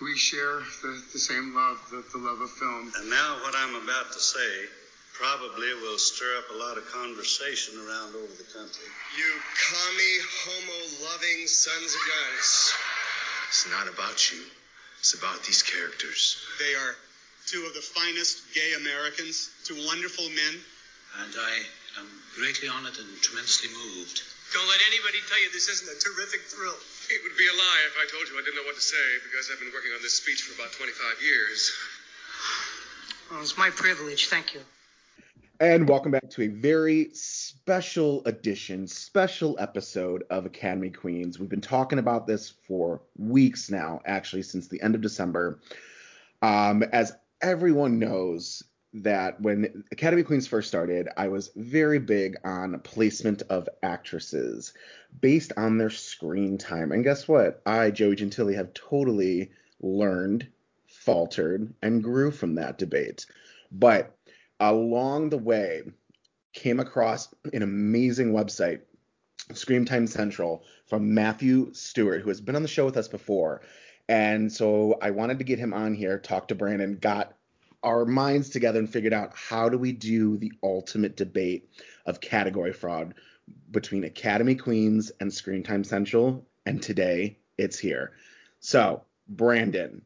we share the, the same love, the, the love of film. And now, what I'm about to say probably will stir up a lot of conversation around over the country. You commie, homo loving sons of guns. It's not about you, it's about these characters. They are two of the finest gay Americans, two wonderful men. And I am greatly honored and tremendously moved. Don't let anybody tell you this isn't a terrific thrill. It would be a lie if I told you I didn't know what to say because I've been working on this speech for about 25 years. Well, it's my privilege. Thank you. And welcome back to a very special edition, special episode of Academy Queens. We've been talking about this for weeks now, actually, since the end of December. Um, as everyone knows, that when Academy Queens first started, I was very big on placement of actresses based on their screen time. And guess what? I, Joey Gentili, have totally learned, faltered, and grew from that debate. But along the way, came across an amazing website, Screen Time Central, from Matthew Stewart, who has been on the show with us before. And so I wanted to get him on here, talk to Brandon, got our minds together and figured out how do we do the ultimate debate of category fraud between Academy Queens and Screen Time Central. And today it's here. So, Brandon,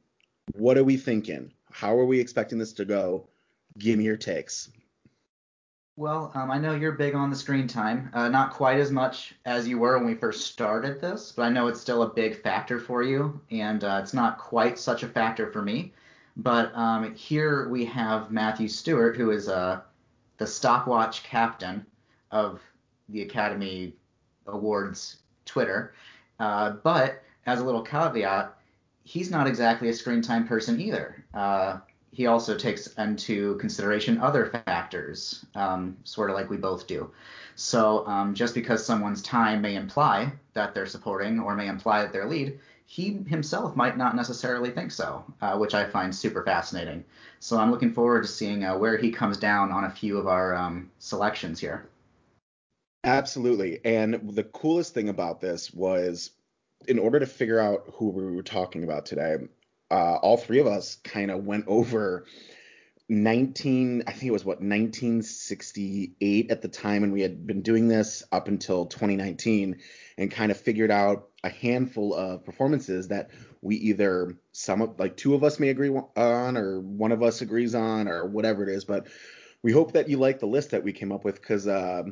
what are we thinking? How are we expecting this to go? Give me your takes. Well, um, I know you're big on the screen time. Uh, not quite as much as you were when we first started this, but I know it's still a big factor for you, and uh, it's not quite such a factor for me. But um, here we have Matthew Stewart, who is uh, the stopwatch captain of the Academy Awards Twitter. Uh, but as a little caveat, he's not exactly a screen time person either. Uh, he also takes into consideration other factors, um, sort of like we both do. So um, just because someone's time may imply that they're supporting or may imply that they're lead, he himself might not necessarily think so, uh, which I find super fascinating. So I'm looking forward to seeing uh, where he comes down on a few of our um, selections here. Absolutely. And the coolest thing about this was in order to figure out who we were talking about today, uh, all three of us kind of went over 19 i think it was what 1968 at the time and we had been doing this up until 2019 and kind of figured out a handful of performances that we either some of like two of us may agree on or one of us agrees on or whatever it is but we hope that you like the list that we came up with because uh,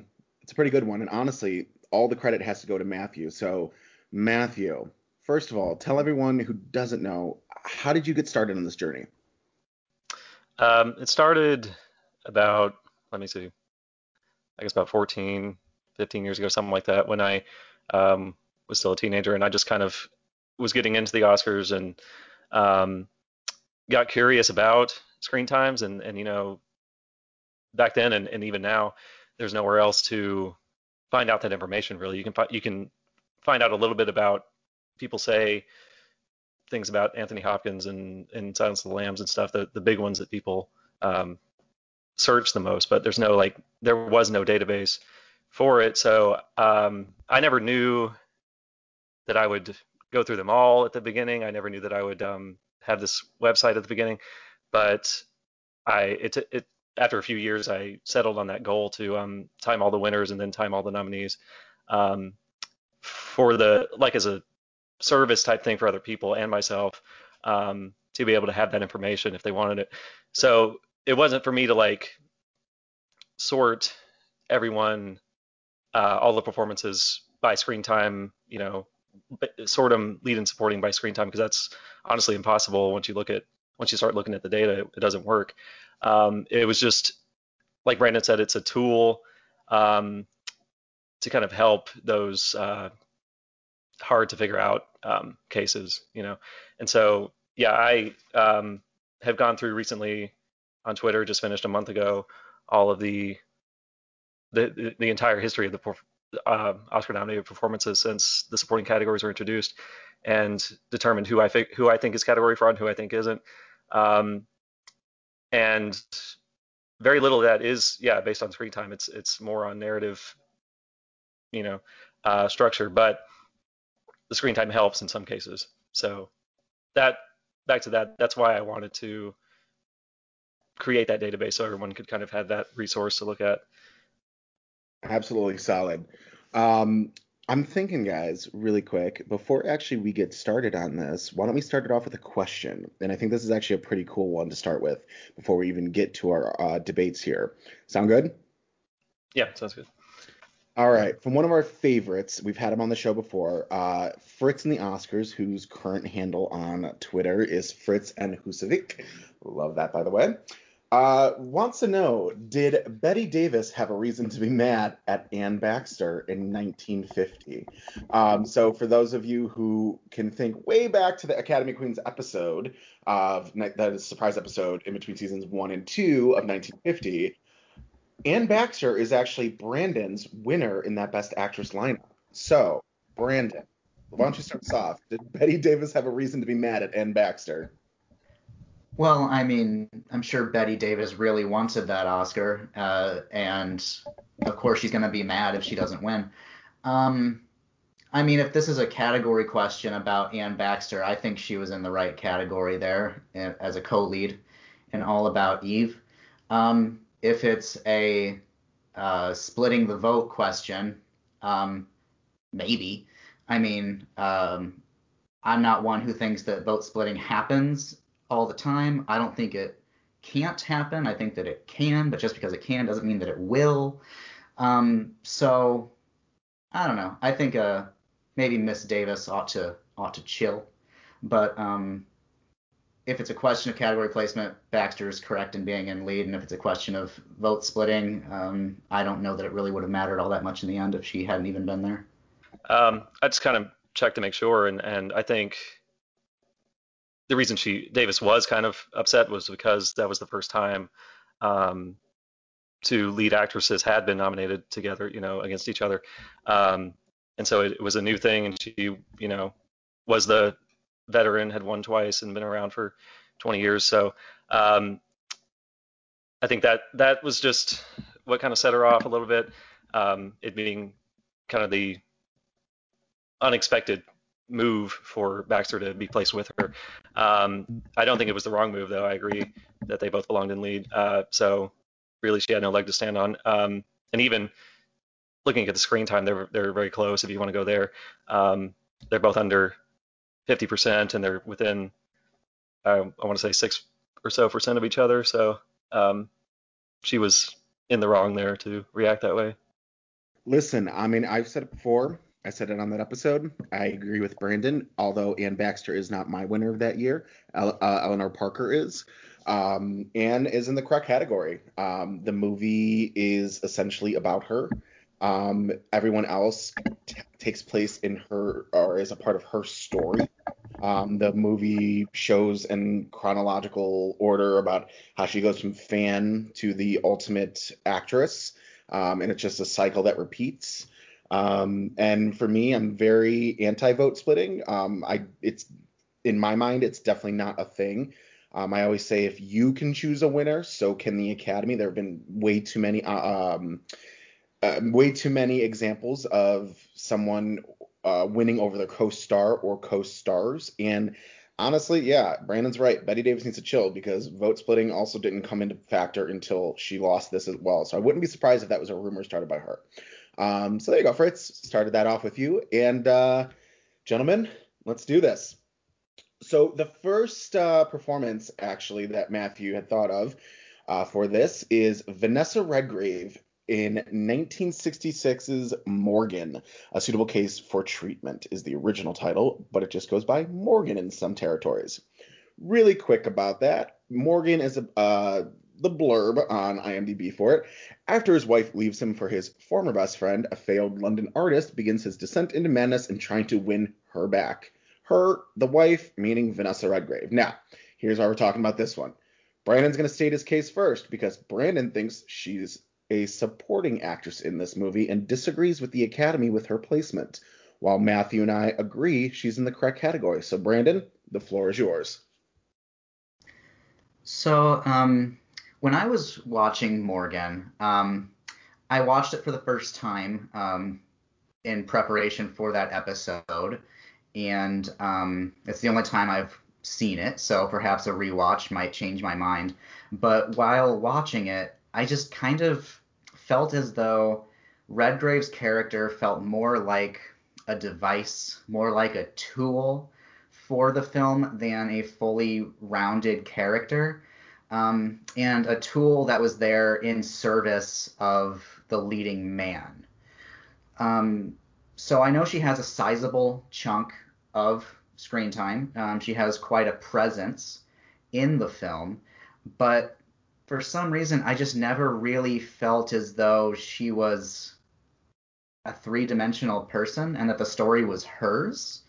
it's a pretty good one and honestly all the credit has to go to matthew. So matthew first of all tell everyone who doesn't know how did you get started on this journey um, it started about let me see i guess about 14 15 years ago something like that when i um, was still a teenager, and I just kind of was getting into the Oscars and um, got curious about screen times, and and you know, back then and, and even now, there's nowhere else to find out that information. Really, you can you can find out a little bit about people say things about Anthony Hopkins and, and Silence of the Lambs and stuff, the, the big ones that people um, search the most, but there's no like, there was no database for it. So um, I never knew that I would go through them all at the beginning. I never knew that I would um, have this website at the beginning, but I it, it after a few years I settled on that goal to um, time all the winners and then time all the nominees um, for the like as a service type thing for other people and myself um, to be able to have that information if they wanted it. So it wasn't for me to like sort everyone uh, all the performances by screen time, you know, sort them lead and supporting by screen time because that's honestly impossible once you look at once you start looking at the data, it, doesn't work. Um, it was just like Brandon said, it's a tool um, to kind of help those uh, hard to figure out um, cases, you know. And so, yeah, I um, have gone through recently on Twitter, just finished a month ago, all of the the, the, entire history of the uh, Oscar nominated performances since the supporting categories were introduced and determined who I think who I think is category fraud and who I think isn't. Um, and very little of that is yeah based on screen time. It's it's more on narrative, you know, uh, structure. But the screen time helps in some cases. So that back to that, that's why I wanted to create that database so everyone could kind of have that resource to look at. Absolutely solid. Um, I'm thinking, guys, really quick, before actually we get started on this, why don't we start it off with a question? And I think this is actually a pretty cool one to start with before we even get to our uh, debates here. Sound good? Yeah, sounds good. All right, from one of our favorites, we've had him on the show before, uh, Fritz and the Oscars, whose current handle on Twitter is Fritz and Husavik. Love that, by the way. Uh, wants to know, did Bette Davis have a reason to be mad at Anne Baxter in 1950? Um, so for those of you who can think way back to the Academy Queens episode of that surprise episode in between seasons one and two of 1950, Anne Baxter is actually Brandon's winner in that Best Actress lineup. So, Brandon, why don't you start us off? Did Bette Davis have a reason to be mad at Anne Baxter? Well, I mean, I'm sure Bette Davis really wanted that Oscar, uh, and of course she's going to be mad if she doesn't win. Um, I mean, if this is a category question about Anne Baxter, I think she was in the right category there uh, as a co-lead in All About Eve. Um, if it's a uh, splitting the vote question, um, maybe. I mean, um, I'm not one who thinks that vote splitting happens all the time. I don't think it can't happen. I think that it can, but just because it can doesn't mean that it will. Um, so I don't know. I think uh, maybe Miss Davis ought to ought to chill. But um, if it's a question of category placement, Baxter is correct in being in lead, and if it's a question of vote splitting, um, I don't know that it really would have mattered all that much in the end if she hadn't even been there. Um, I just kind of checked to make sure, and and I think the reason she Davis was kind of upset was because that was the first time um, two lead actresses had been nominated together, you know, against each other, um, and so it, it, was a new thing, and she, you know, was the veteran, had won twice and been around for 20 years, so um, I think that that was just what kind of set her off a little bit, um, it being kind of the unexpected move for Baxter to be placed with her. Um, I don't think it was the wrong move, though. I agree that they both belonged in lead. Uh, so really, she had no leg to stand on. Um, and even looking at the screen time, they're they're very close. If you want to go there, um, they're both under 50%, and they're within uh, I want to say six or so percent of each other. So um, she was in the wrong there to react that way. Listen, I mean, I've said it before. I said it on that episode. I agree with Brandon, although Anne Baxter is not my winner of that year. uh, Eleanor Parker is. Um, Anne is in the correct category. Um, the movie is essentially about her. Um, everyone else t- takes place in her or is a part of her story. Um, the movie shows in chronological order about how she goes from fan to the ultimate actress, um, and it's just a cycle that repeats. Um, and for me, I'm very anti-vote splitting. Um, I it's in my mind, it's definitely not a thing. Um, I always say if you can choose a winner, so can the Academy. There have been way too many, uh, um, uh, way too many examples of someone uh, winning over their co-star or co-stars. And honestly, yeah, Brandon's right. Bette Davis needs to chill because vote splitting also didn't come into factor until she lost this as well. So I wouldn't be surprised if that was a rumor started by her. Um, so there you go, Fritz. Started that off with you. And uh, gentlemen, let's do this. So the first uh, performance, actually, that Matthew had thought of uh, for this is Vanessa Redgrave in 1966's Morgan. A suitable case for treatment is the original title, but it just goes by Morgan in some territories. Really quick about that. Morgan is a uh, the blurb on IMDb for it. After his wife leaves him for his former best friend, a failed London artist begins his descent into madness and trying to win her back. Her, the wife, meaning Vanessa Redgrave. Now, here's why we're talking about this one. Brandon's going to state his case first because Brandon thinks she's a supporting actress in this movie and disagrees with the Academy with her placement, while Matthew and I agree she's in the correct category. So, Brandon, the floor is yours. So, um, when I was watching Morgan, um, I watched it for the first time um, in preparation for that episode, and um, it's the only time I've seen it, so perhaps a rewatch might change my mind. But while watching it, I just kind of felt as though Redgrave's character felt more like a device, more like a tool for the film than a fully rounded character. Um, and a tool that was there in service of the leading man. Um, so I know she has a sizable chunk of screen time. Um, she has quite a presence in the film, but for some reason, I just never really felt as though she was a three dimensional person and that the story was hers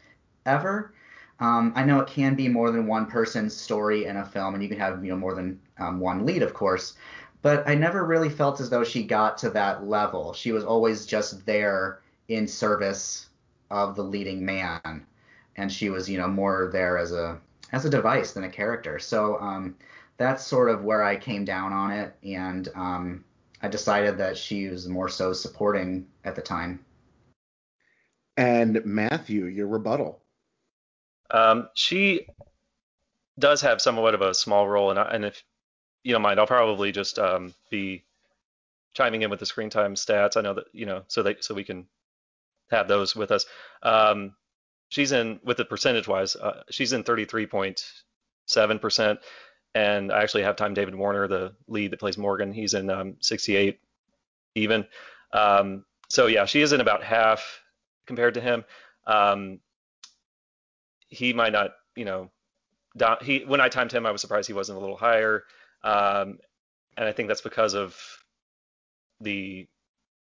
ever. Um, I know it can be more than one person's story in a film, and you can have you know more than um, one lead, of course. But I never really felt as though she got to that level. She was always just there in service of the leading man, and she was you know more there as a as a device than a character. So um, that's sort of where I came down on it, and um, I decided that she was more so supporting at the time. And Matthew, your rebuttal. Um, she does have somewhat of a small role, and, and if you don't mind, I'll probably just um, be chiming in with the screen time stats. I know that you know, so that so we can have those with us. Um, she's in with the percentage wise, uh, she's in 33.7 percent, and I actually have time David Warner, the lead that plays Morgan. He's in um, 68 even. Um, so yeah, she is in about half compared to him. Um, he might not, you know, he when I timed him, I was surprised he wasn't a little higher, um, and I think that's because of the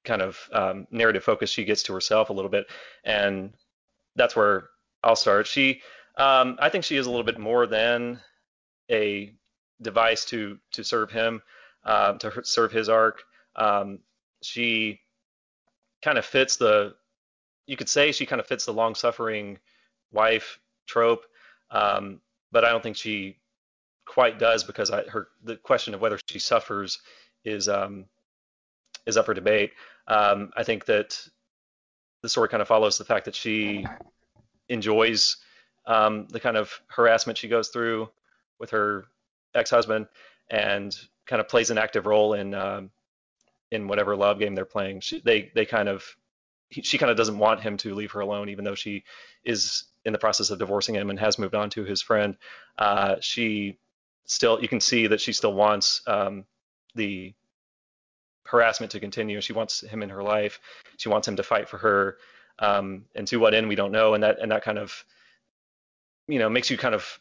kind of um, narrative focus she gets to herself a little bit, and that's where I'll start. She, um, I think she is a little bit more than a device to to serve him, uh, to serve his arc. Um, she kind of fits the, you could say she kind of fits the long-suffering wife trope, um, but I don't think she quite does because I, her the question of whether she suffers is um, is up for debate. Um, I think that the story kind of follows the fact that she enjoys um, the kind of harassment she goes through with her ex-husband and kind of plays an active role in um, in whatever love game they're playing. She, they they kind of he, she kind of doesn't want him to leave her alone, even though she is in the process of divorcing him and has moved on to his friend. Uh, she still you can see that she still wants um, the harassment to continue. She wants him in her life. She wants him to fight for her. Um, and to what end we don't know. And that and that kind of you know makes you kind of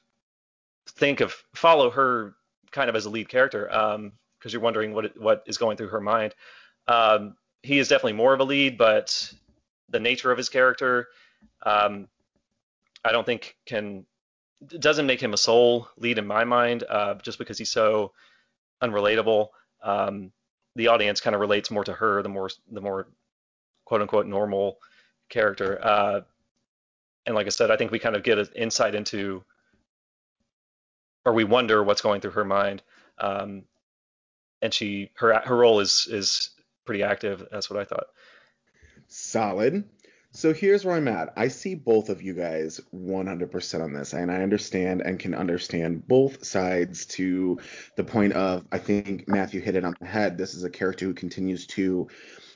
think of follow her kind of as a lead character because um, you're wondering what what is going through her mind. Um, he is definitely more of a lead, but the nature of his character, um, I don't think can doesn't make him a sole lead in my mind, uh, just because he's so unrelatable. Um, the audience kind of relates more to her, the more the more quote unquote normal character. Uh, and like I said, I think we kind of get an insight into or we wonder what's going through her mind. Um, and she her her role is is pretty active. That's what I thought. Solid. So here's where I'm at. I see both of you guys 100% on this, and I understand and can understand both sides to the point of I think Matthew hit it on the head. This is a character who continues to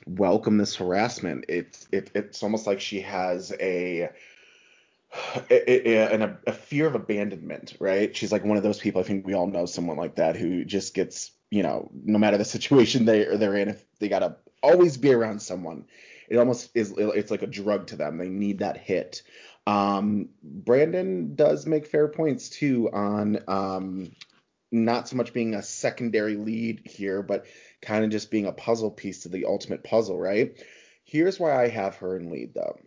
welcome this harassment. It's it, it's almost like she has a and a, a, fear of abandonment, right? She's like one of those people. I think we all know someone like that who just gets, you know, no matter the situation they they're in, if they gotta always be around someone, it almost is. It's like a drug to them. They need that hit. Um, Brandon does make fair points too on um, not so much being a secondary lead here, but kind of just being a puzzle piece to the ultimate puzzle, right? Here's why I have her in lead though.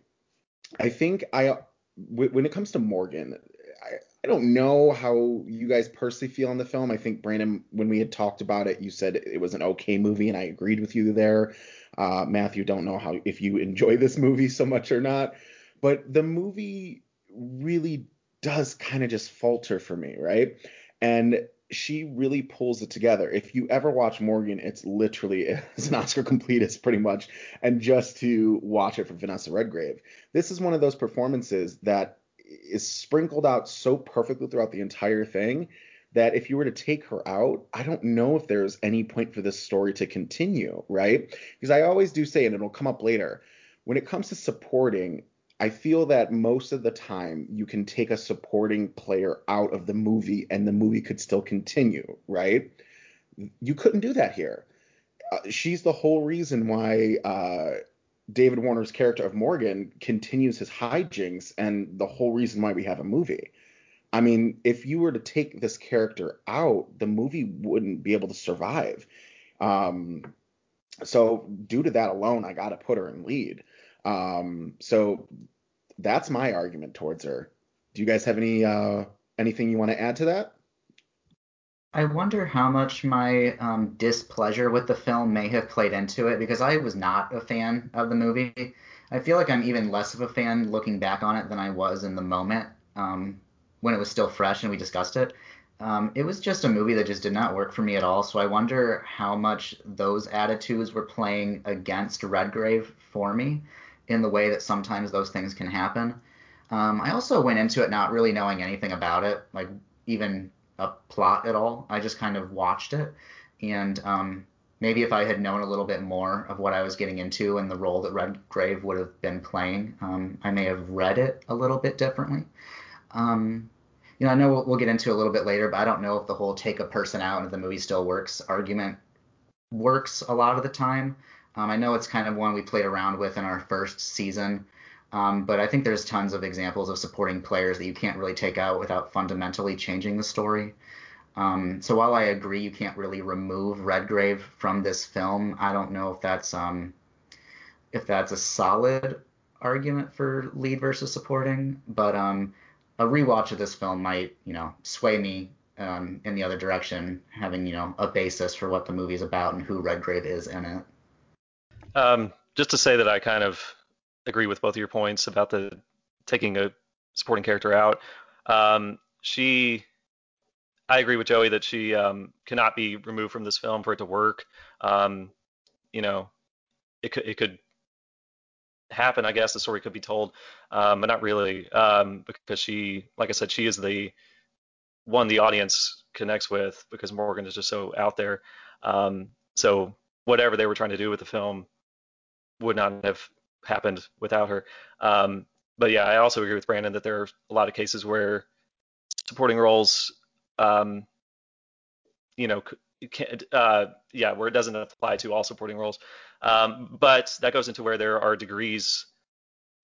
I think I when it comes to Morgan, I, I don't know how you guys personally feel on the film. I think Brandon, when we had talked about it, you said it was an okay movie, and I agreed with you there. Uh, Matthew, don't know how if you enjoy this movie so much or not, but the movie really does kind of just falter for me, right? And she really pulls it together. If you ever watch Morgan, it's literally it's an Oscar completist pretty much, and just to watch it for Vanessa Redgrave, this is one of those performances that is sprinkled out so perfectly throughout the entire thing that if you were to take her out, I don't know if there's any point for this story to continue, right? Because I always do say, and it'll come up later, when it comes to supporting, I feel that most of the time you can take a supporting player out of the movie and the movie could still continue, right? You couldn't do that here. Uh, she's the whole reason why uh, David Warner's character of Morgan continues his hijinks and the whole reason why we have a movie. I mean, if you were to take this character out, the movie wouldn't be able to survive. Um, so due to that alone, I got to put her in lead. Um, so that's my argument towards her. Do you guys have any uh, anything you want to add to that? I wonder how much my um, displeasure with the film may have played into it because I was not a fan of the movie. I feel like I'm even less of a fan looking back on it than I was in the moment um, when it was still fresh and we discussed it. Um, it was just a movie that just did not work for me at all. So I wonder how much those attitudes were playing against Redgrave for me in the way that sometimes those things can happen. Um, I also went into it not really knowing anything about it, like even a plot at all. I just kind of watched it, and um, maybe if I had known a little bit more of what I was getting into and the role that Redgrave would have been playing, um, I may have read it a little bit differently. Um, you know, I know we'll, we'll, get into a little bit later, but I don't know if the whole take a person out and the movie still works argument works a lot of the time. Um, I know it's kind of one we played around with in our first season, um, but I think there's tons of examples of supporting players that you can't really take out without fundamentally changing the story. Um, so while I agree you can't really remove Redgrave from this film, I don't know if that's um, if that's a solid argument for lead versus supporting. But um, a rewatch of this film might, you know, sway me um, in the other direction, having you know a basis for what the movie's about and who Redgrave is in it. Um, just to say that I kind of agree with both of your points about the taking a supporting character out. Um, she, I agree with Joey that she um, cannot be removed from this film for it to work. Um, you know, it could it could happen. I guess the story could be told, um, but not really um, because she, like I said, she is the one the audience connects with because Morgan is just so out there. Um, so whatever they were trying to do with the film would not have happened without her. Um, but yeah, I also agree with Brandon that there are a lot of cases where supporting roles, um, you know, uh, yeah, where it doesn't apply to all supporting roles. Um, but that goes into where there are degrees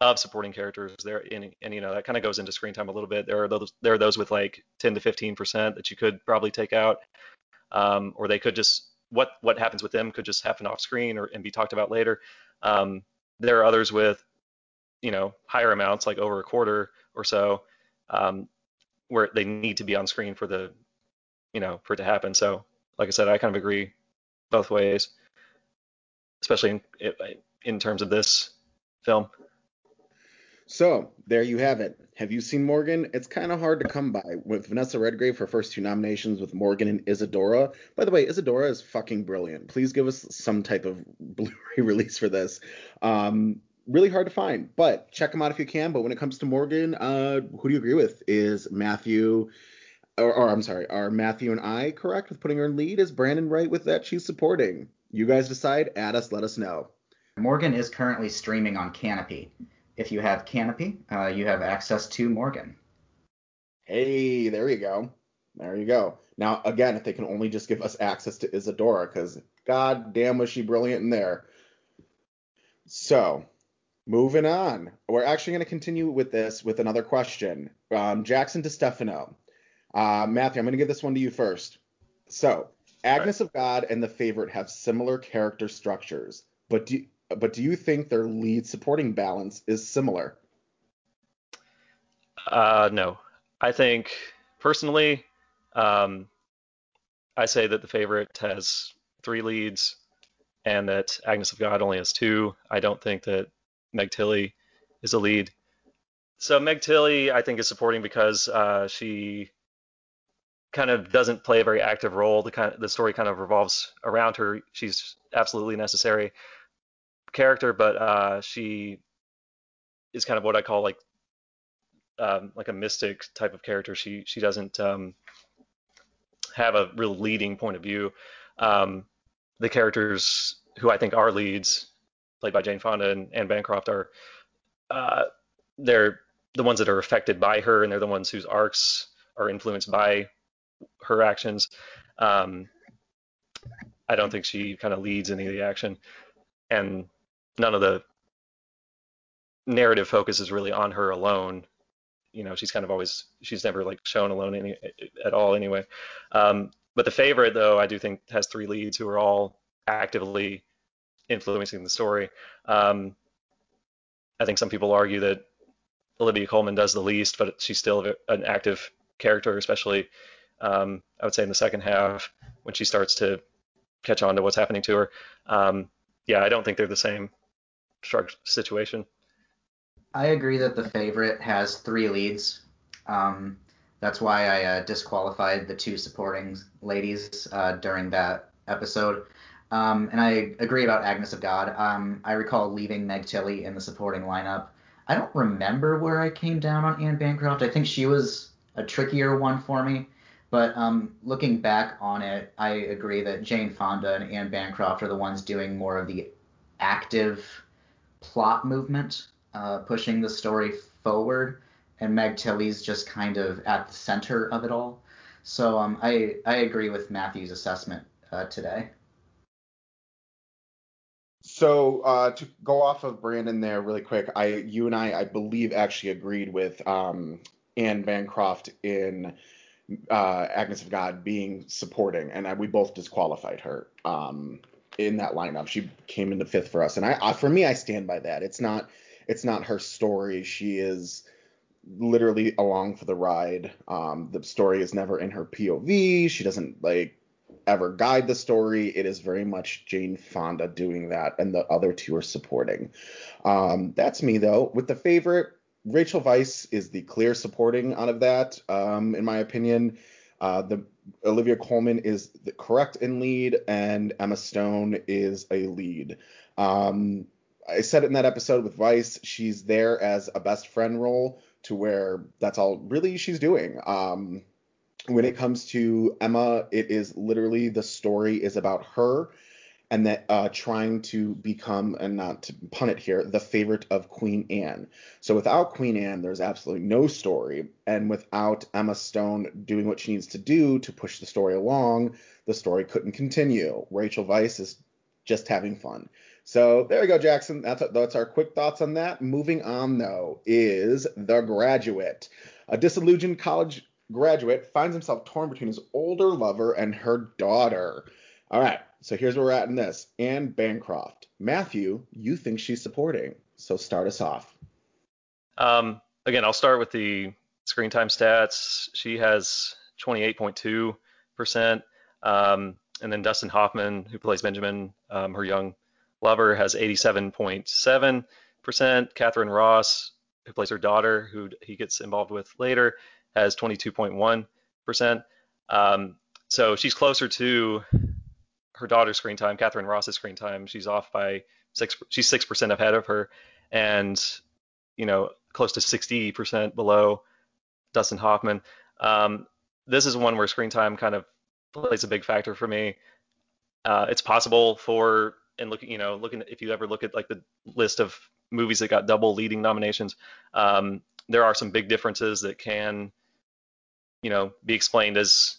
of supporting characters there, in, and you know that kind of goes into screen time a little bit. There are those there are those with like 10 to 15 percent that you could probably take out, um, or they could just what what happens with them could just happen off screen or and be talked about later. Um, there are others with, you know, higher amounts, like over a quarter or so, um, where they need to be on screen for the, you know, for it to happen. So, like I said, I kind of agree both ways, especially in, in terms of this film. So there you have it. Have you seen Morgan? It's kind of hard to come by with Vanessa Redgrave for first two nominations with Morgan and Isadora. By the way, Isadora is fucking brilliant. Please give us some type of Blu-ray release for this. Um, really hard to find, but check them out if you can. But when it comes to Morgan, uh, who do you agree with? Is Matthew, or, or I'm sorry, are Matthew and I correct with putting her in lead? Is Brandon right with that she's supporting? You guys decide. Add us. Let us know. Morgan is currently streaming on Kanopy if you have Kanopy, uh, you have access to Morgan. Hey, there you go. There you go. Now, again, if they can only just give us access to Isadora, because god damn was she brilliant in there. So, moving on. We're actually going to continue with this with another question. Um, Jackson Stefano. Uh, Matthew, I'm going to give this one to you first. So, Agnes right. of God and The Favorite have similar character structures, but do, but do you think their lead supporting balance is similar? Uh, no. I think personally, um, I say that the favorite has three leads and that Agnes of God only has two. I don't think that Meg Tilly is a lead. So Meg Tilly, I think, is supporting because uh, she kind of doesn't play a very active role. The kind of, the story kind of revolves around her. She's absolutely necessary character, but uh, she is kind of what I call like um, like a mystic type of character. She she doesn't um, have a real leading point of view. Um, the characters who I think are leads, played by Jane Fonda and Anne Bancroft, are uh, they're the ones that are affected by her, and they're the ones whose arcs are influenced by her actions. Um, I don't think she kind of leads any of the action, and none of the narrative focus is really on her alone. You know, she's kind of always she's never like shown alone any, at all anyway. Um, but the favorite though, I do think has three leads who are all actively influencing the story. Um, I think some people argue that Olivia Colman does the least, but she's still an active character, especially um, I would say in the second half when she starts to catch on to what's happening to her. Um, yeah, I don't think they're the same situation. I agree that the favorite has three leads. Um, that's why I uh, disqualified the two supporting ladies uh, during that episode. Um, and I agree about Agnes of God. Um, I recall leaving Meg Tilly in the supporting lineup. I don't remember where I came down on Anne Bancroft. I think she was a trickier one for me. But um, looking back on it, I agree that Jane Fonda and Anne Bancroft are the ones doing more of the active plot movement, uh, pushing the story forward, and Meg Tilly's just kind of at the center of it all. So um, I I agree with Matthew's assessment uh, today. So uh, to go off of Brandon there really quick, I you and I I believe actually agreed with um, Anne Bancroft in uh, Agnes of God being supporting, and I, we both disqualified her um, in that lineup. She came into fifth for us, and I, I, for me I stand by that. It's not it's not her story. She is literally along for the ride. Um, the story is never in her POV. She doesn't like ever guide the story. It is very much Jane Fonda doing that, and the other two are supporting. Um, that's me though. With the favorite, Rachel Weisz is the clear supporting out of that, um, in my opinion. Uh, the Olivia Colman is the correct in lead, and Emma Stone is a lead. Um, I said it in that episode with Vice. She's there as a best friend role, to where that's all really she's doing. Um, when it comes to Emma, it is literally the story is about her and that uh, trying to become, and not to pun it here, the favorite of Queen Anne. So without Queen Anne, there's absolutely no story, and without Emma Stone doing what she needs to do to push the story along, the story couldn't continue. Rachel Weisz is just having fun. So there you go, Jackson. That's that's our quick thoughts on that. Moving on though is The Graduate. A disillusioned college graduate finds himself torn between his older lover and her daughter. All right, so here's where we're at in this. Anne Bancroft. Matthew, you think she's supporting. So start us off. Um, again, I'll start with the screen time stats. She has 28.2%. Um, and then Dustin Hoffman, who plays Benjamin, um, her young lover, has 87.7%. Katharine Ross, who plays her daughter, who he gets involved with later, has 22.1%. Um, so she's closer to her daughter's screen time, Katharine Ross's screen time, she's off by six. She's six percent ahead of her, and you know close to 60 percent below Dustin Hoffman. Um, this is one where screen time kind of plays a big factor for me. Uh, it's possible for and looking, you know, looking if you ever look at like the list of movies that got double leading nominations, um, there are some big differences that can, you know, be explained as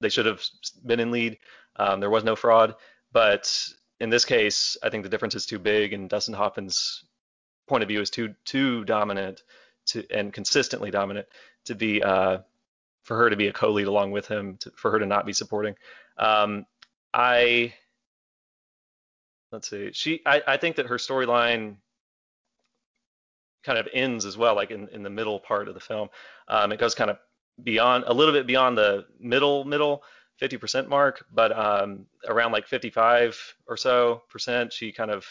they should have been in lead. Um, there was no fraud, but in this case, I think the difference is too big, and Dustin Hoffman's point of view is too too dominant to and consistently dominant to be uh, for her to be a co-lead along with him, to, for her to not be supporting. Um, I let's see, she I, I think that her storyline kind of ends as well, like in, in the middle part of the film. Um, it goes kind of beyond a little bit beyond the middle middle 50% mark, but um, around like 55 or so percent, she kind of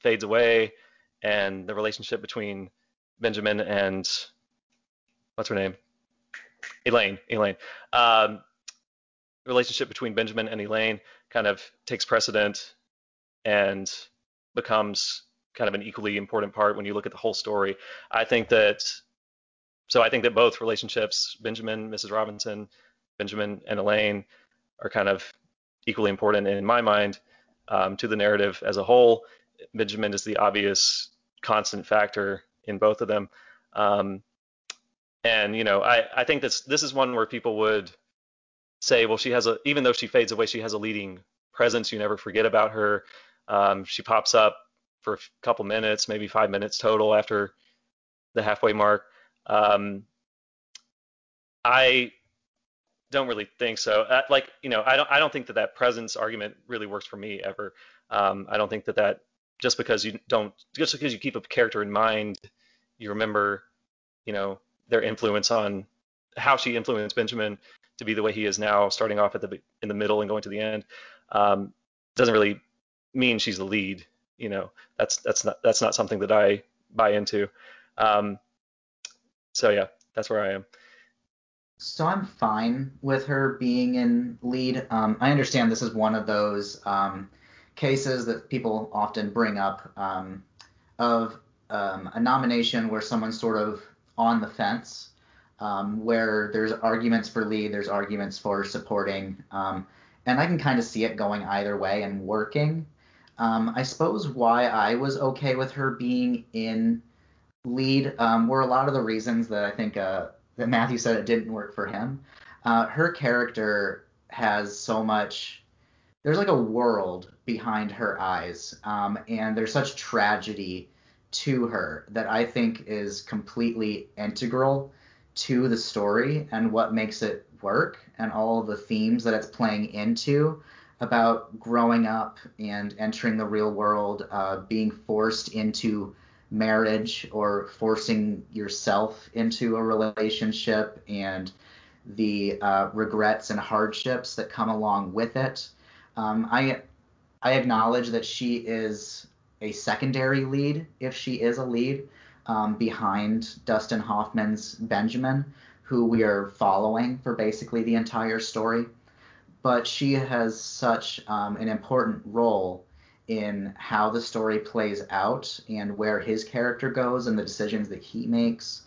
fades away, and the relationship between Benjamin and what's her name, Elaine, Elaine, um, relationship between Benjamin and Elaine kind of takes precedent and becomes kind of an equally important part when you look at the whole story. I think that so I think that both relationships, Benjamin, Mrs. Robinson, Benjamin and Elaine, are kind of equally important in my mind um, to the narrative as a whole. Benjamin is the obvious constant factor in both of them. Um, and you know, I, I think this this is one where people would say, well, she has a even though she fades away, she has a leading presence. You never forget about her. Um, she pops up for a couple minutes, maybe five minutes total after the halfway mark. Um, I don't really think so. Uh, like, you know, I don't I don't think that that presence argument really works for me ever. Um, I don't think that that just because you don't just because you keep a character in mind, you remember, you know, their influence on how she influenced Benjamin to be the way he is now, starting off at the in the middle and going to the end. Um, doesn't really mean she's the lead. You know, that's that's not that's not something that I buy into. Um, so yeah, that's where I am. So I'm fine with her being in lead. Um, I understand this is one of those um, cases that people often bring up um, of um, a nomination where someone's sort of on the fence, um, where there's arguments for lead, there's arguments for supporting, um, and I can kind of see it going either way and working. I suppose why I was okay with her being in lead were a lot of the reasons that I think. Uh, that Matthew said it didn't work for him. Uh, her character has so much. There's like a world behind her eyes, um, and there's such tragedy to her that I think is completely integral to the story and what makes it work and all the themes that it's playing into about growing up and entering the real world, uh, being forced into marriage or forcing yourself into a relationship and the uh, regrets and hardships that come along with it. Um, I I acknowledge that she is a secondary lead if she is a lead um, behind Dustin Hoffman's Benjamin, who we are following for basically the entire story. But she has such um, an important role in how the story plays out and where his character goes and the decisions that he makes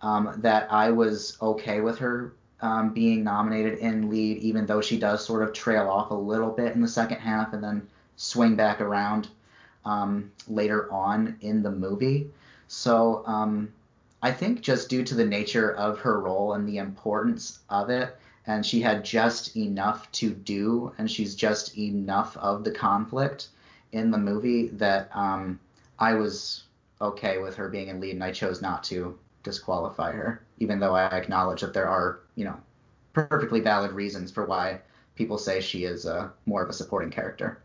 um, that I was okay with her um, being nominated in lead, even though she does sort of trail off a little bit in the second half and then swing back around um, later on in the movie. So um, I think just due to the nature of her role and the importance of it, and she had just enough to do, and she's just enough of the conflict in the movie that um, I was okay with her being in lead, and I chose not to disqualify her, even though I acknowledge that there are, you know, perfectly valid reasons for why people say she is a, more of a supporting character.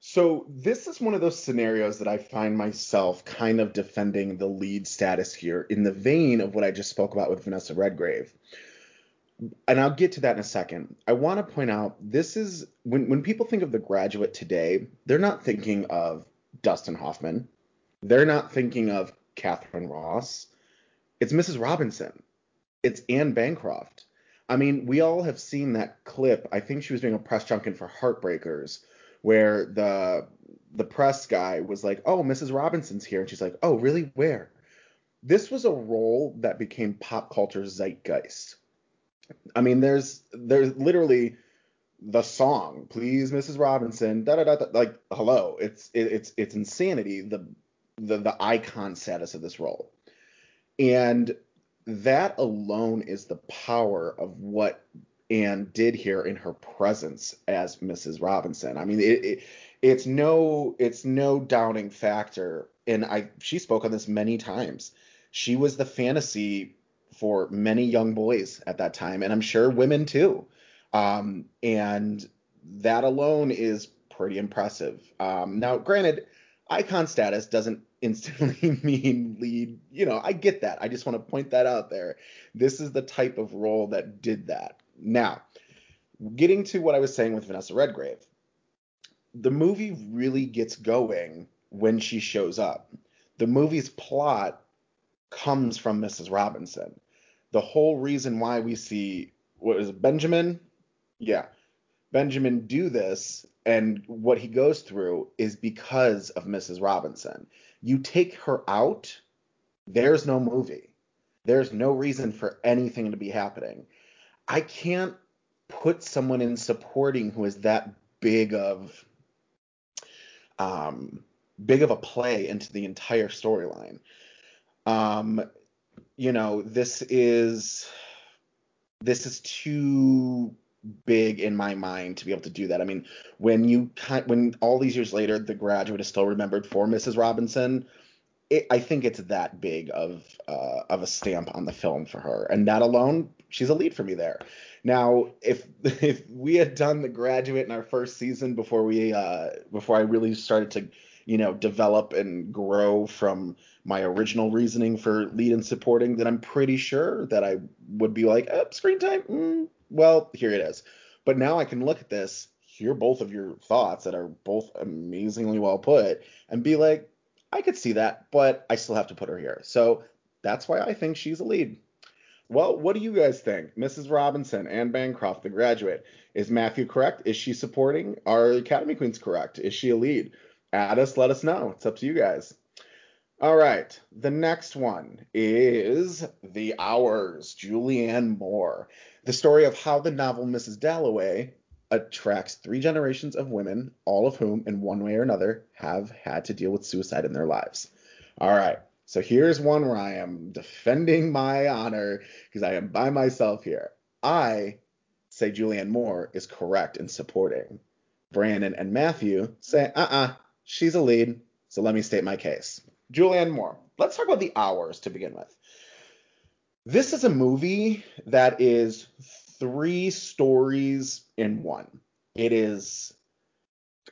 So this is one of those scenarios that I find myself kind of defending the lead status here in the vein of what I just spoke about with Vanessa Redgrave and I'll get to that in a second. I want to point out this is when when people think of the graduate today, they're not thinking of Dustin Hoffman. They're not thinking of Katharine Ross. It's Mrs. Robinson. It's Anne Bancroft. I mean, we all have seen that clip. I think she was doing a press junket for Heartbreakers, where the the press guy was like, "Oh, Mrs. Robinson's here," and she's like, "Oh, really? Where?" This was a role that became pop culture zeitgeist I mean, there's there's literally the song, please, Mrs. Robinson, da da da, like hello, it's it, it's it's insanity the the the icon status of this role, and that alone is the power of what Anne did here in her presence as Mrs. Robinson. I mean, it, it it's no it's no doubting factor, and I she spoke on this many times. She was the fantasy for many young boys at that time, and I'm sure women too. Um, and that alone is pretty impressive. Um, now, granted, icon status doesn't instantly mean lead. You know, I get that. I just want to point that out there. This is the type of role that did that. Now, getting to what I was saying with Vanessa Redgrave, the movie really gets going when she shows up. The movie's plot comes from Mrs. Robinson. The whole reason why we see what is it, Benjamin? Yeah. Benjamin do this and what he goes through is because of Mrs. Robinson. You take her out, there's no movie. There's no reason for anything to be happening. I can't put someone in supporting who is that big of um big of a play into the entire storyline. Um you know, this is this is too big in my mind to be able to do that. I mean, when you when all these years later, The Graduate is still remembered for Mrs. Robinson. It, I think it's that big of uh, of a stamp on the film for her, and that alone, she's a lead for me there. Now, if if we had done The Graduate in our first season before we uh, before I really started to you know develop and grow from my original reasoning for lead and supporting, then I'm pretty sure that I would be like, oh, screen time. Mm, well, here it is. But now I can look at this, hear both of your thoughts that are both amazingly well put, and be like, I could see that, but I still have to put her here. So that's why I think she's a lead. Well, what do you guys think? Mrs. Robinson Anne Bancroft, the graduate. Is Matthew correct? Is she supporting? Are Academy Queens correct? Is she a lead? Add us, let us know. It's up to you guys. All right. The next one is The Hours, Julianne Moore. The story of how the novel Mrs. Dalloway attracts three generations of women, all of whom, in one way or another, have had to deal with suicide in their lives. All right. So here's one where I am defending my honor because I am by myself here. I say Julianne Moore is correct in supporting. Brandon and Matthew say, uh uh-uh, uh, she's a lead. So let me state my case. Julianne Moore. Let's talk about the hours to begin with. This is a movie that is three stories in one. It is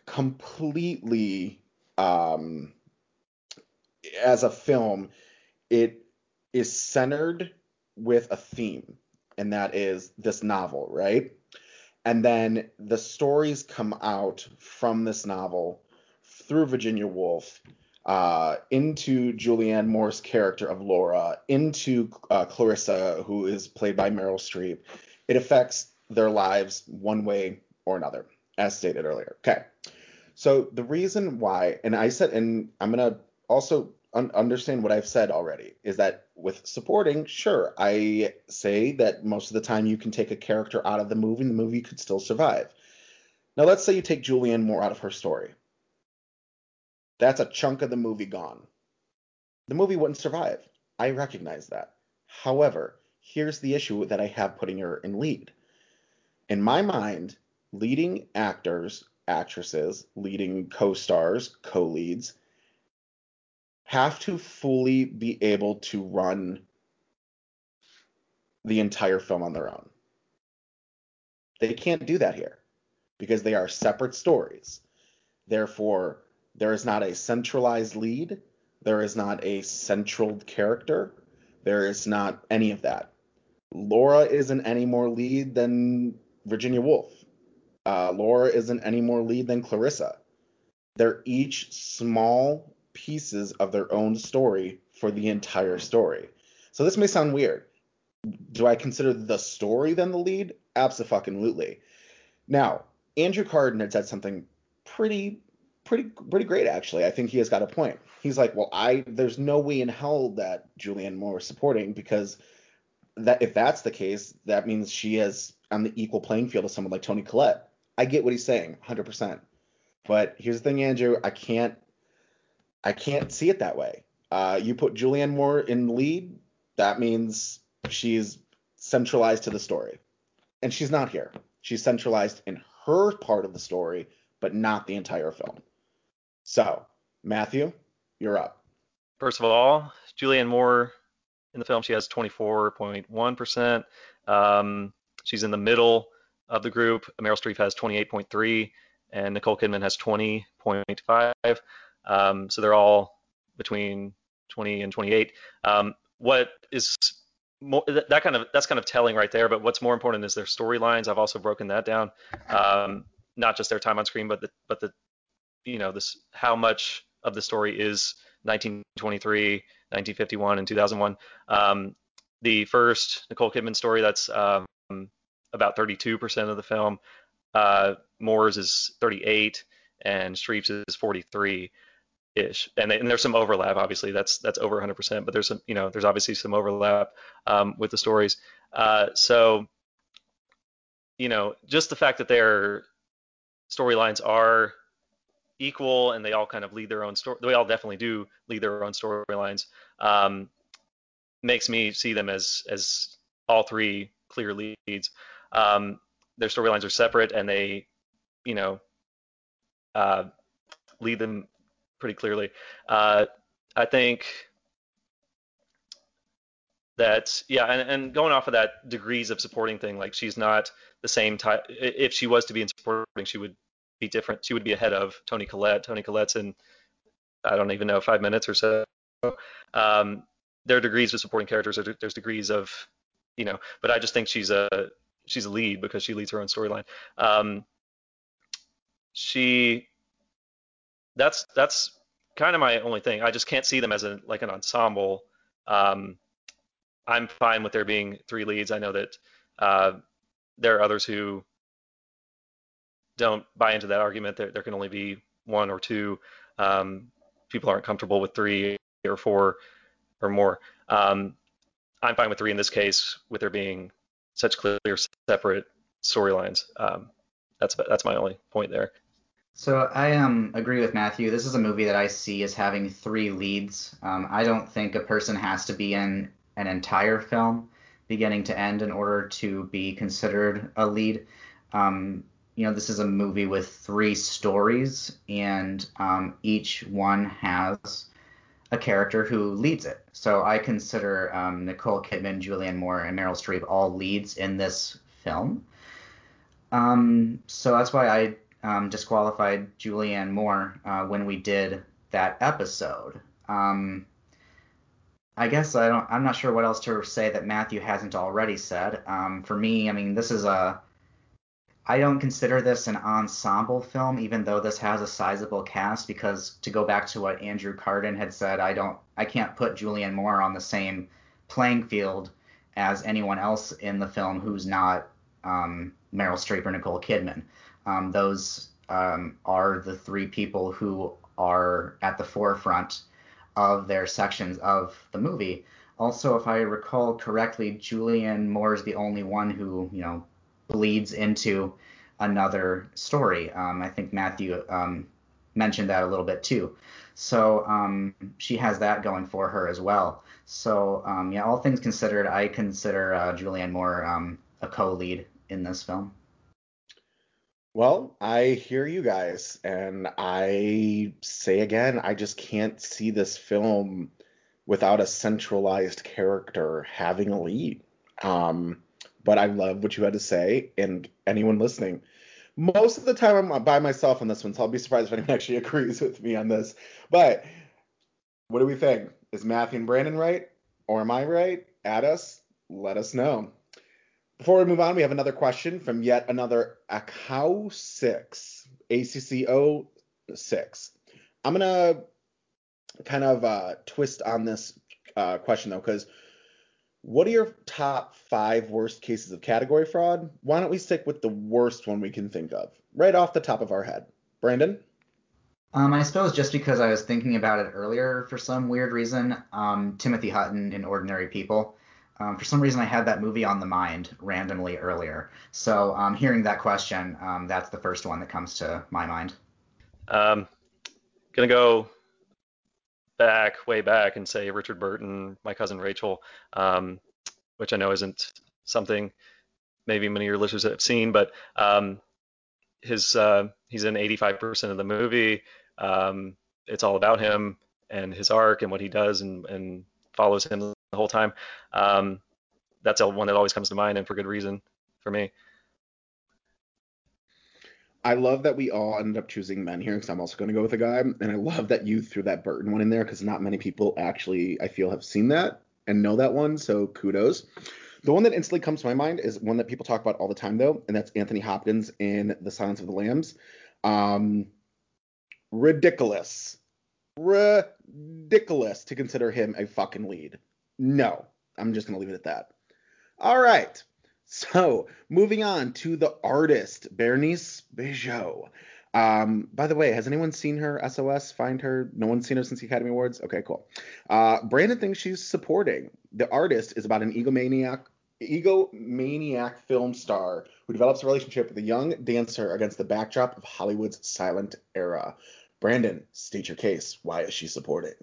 completely um, as a film, it is centered with a theme, and that is this novel, right? And then the stories come out from this novel through Virginia Woolf uh, into Julianne Moore's character of Laura, into uh, Clarissa, who is played by Meryl Streep. It affects their lives one way or another, as stated earlier. Okay. So the reason why, and I said, and I'm going to also un- understand what I've said already, is that with supporting, sure, I say that most of the time you can take a character out of the movie and the movie could still survive. Now, let's say you take Julianne Moore out of her story. That's a chunk of the movie gone. The movie wouldn't survive. I recognize that. However, here's the issue that I have putting her in lead. In my mind, leading actors, actresses, leading co stars, co leads, have to fully be able to run the entire film on their own. They can't do that here because they are separate stories. Therefore, there is not a centralized lead. There is not a central character. There is not any of that. Laura isn't any more lead than Virginia Woolf. Uh, Laura isn't any more lead than Clarissa. They're each small pieces of their own story for the entire story. So this may sound weird. Do I consider the story then the lead? Absolutely. Now, Andrew Carden had said something pretty pretty pretty great actually. I think he has got a point. He's like, well, I there's no way in hell that Julianne Moore is supporting because that if that's the case, that means she is on the equal playing field of someone like Toni Collette. I get what he's saying, 100%. But here's the thing, Andrew, I can't I can't see it that way. Uh, you put Julianne Moore in lead, that means she's centralized to the story. And she's not here. She's centralized in her part of the story, but not the entire film. So, Matthew, you're up. First of all, Julianne Moore in the film, she has 24.1%. Um, she's in the middle of the group. Meryl Streep has 28.3, and Nicole Kidman has 20.5. Um, so they're all between 20 and 28. Um, what is more, that kind of that's kind of telling right there. But what's more important is their storylines. I've also broken that down. Um, not just their time on screen, but the but the you know this how much of the story is 1923, 1951, and 2001. Um, the first Nicole Kidman story that's um, about 32% of the film. uh, Moore's is 38 and Streep's is 43 ish. And, and there's some overlap, obviously. That's that's over 100%, but there's some, you know, there's obviously some overlap um, with the stories. Uh, so, you know, just the fact that their storylines are equal and they all kind of lead their own story. They all definitely do lead their own storylines. Um, makes me see them as as all three clear leads. Um, their storylines are separate and they, you know, uh, lead them pretty clearly. Uh, I think that yeah, and, and going off of that degrees of supporting thing, like she's not the same type. If she was to be in supporting, she would be different. She would be ahead of Toni Collette. Toni Collette's in I don't even know five minutes or so. Um, there are degrees of supporting characters. There's degrees of you know, but I just think she's a she's a lead because she leads her own storyline. Um, she that's that's kind of my only thing. I just can't see them as a like an ensemble. Um, I'm fine with there being three leads. I know that uh, there are others who don't buy into that argument. that there can only be one or two. Um, people aren't comfortable with three or four or more. Um, I'm fine with three in this case, with there being such clear, separate storylines. Um, that's that's my only point there. So I um agree with Matthew. This is a movie that I see as having three leads. Um, I don't think a person has to be in an entire film, beginning to end, in order to be considered a lead. Um, you know, this is a movie with three stories, and um, each one has a character who leads it. So I consider um, Nicole Kidman, Julianne Moore, and Meryl Streep all leads in this film. Um, so that's why I um, disqualified Julianne Moore uh, when we did that episode. Um, I guess I don't. I'm not sure what else to say that Matthew hasn't already said. Um, for me, I mean, this is a. I don't consider this an ensemble film, even though this has a sizable cast. Because to go back to what Andrew Carden had said, I don't. I can't put Julianne Moore on the same playing field as anyone else in the film who's not um, Meryl Streep or Nicole Kidman. Um, those um, are the three people who are at the forefront of their sections of the movie. Also, if I recall correctly, Julianne Moore is the only one who, you know, bleeds into another story. Um, I think Matthew um, mentioned that a little bit too. So um, she has that going for her as well. So um, yeah, all things considered, I consider uh, Julianne Moore um, a co-lead in this film. Well, I hear you guys, and I say again, I just can't see this film without a centralized character having a lead. Um, but I love what you had to say, and anyone listening. Most of the time, I'm by myself on this one, so I'll be surprised if anyone actually agrees with me on this. But what do we think? Is Matthew and Brandon right, or am I right? At us, let us know. Before we move on, we have another question from yet another ACCO 6, ACCO 6. I'm going to kind of uh, twist on this uh, question, though, because what are your top five worst cases of category fraud? Why don't we stick with the worst one we can think of, right off the top of our head? Brandon? Um, I suppose just because I was thinking about it earlier for some weird reason, um, Timothy Hutton in Ordinary People. Um, for some reason, I had that movie on the mind randomly earlier. So, um, hearing that question, um, that's the first one that comes to my mind. Um, gonna go back, way back, and say Richard Burton, My Cousin Rachel, um, which I know isn't something maybe many of your listeners have seen, but um, his uh, he's in 85% of the movie. Um, it's all about him and his arc and what he does and, and follows him the whole time. Um, that's one that always comes to mind, and for good reason for me. I love that we all ended up choosing men here because I'm also going to go with a guy, and I love that you threw that Burton one in there because not many people actually, I feel, have seen that and know that one. So kudos. The one that instantly comes to my mind is one that people talk about all the time, though, and that's Anthony Hopkins in The Silence of the Lambs. Um, ridiculous, ridiculous to consider him a fucking lead. No, I'm just gonna leave it at that. All right. So, moving on to the artist, Bernice Bejo. Um, by the way, has anyone seen her SOS? Find her? No one's seen her since the Academy Awards? Okay, cool. Uh, Brandon thinks she's supporting. The artist is about an egomaniac egomaniac film star who develops a relationship with a young dancer against the backdrop of Hollywood's silent era. Brandon, state your case. Why is she supporting?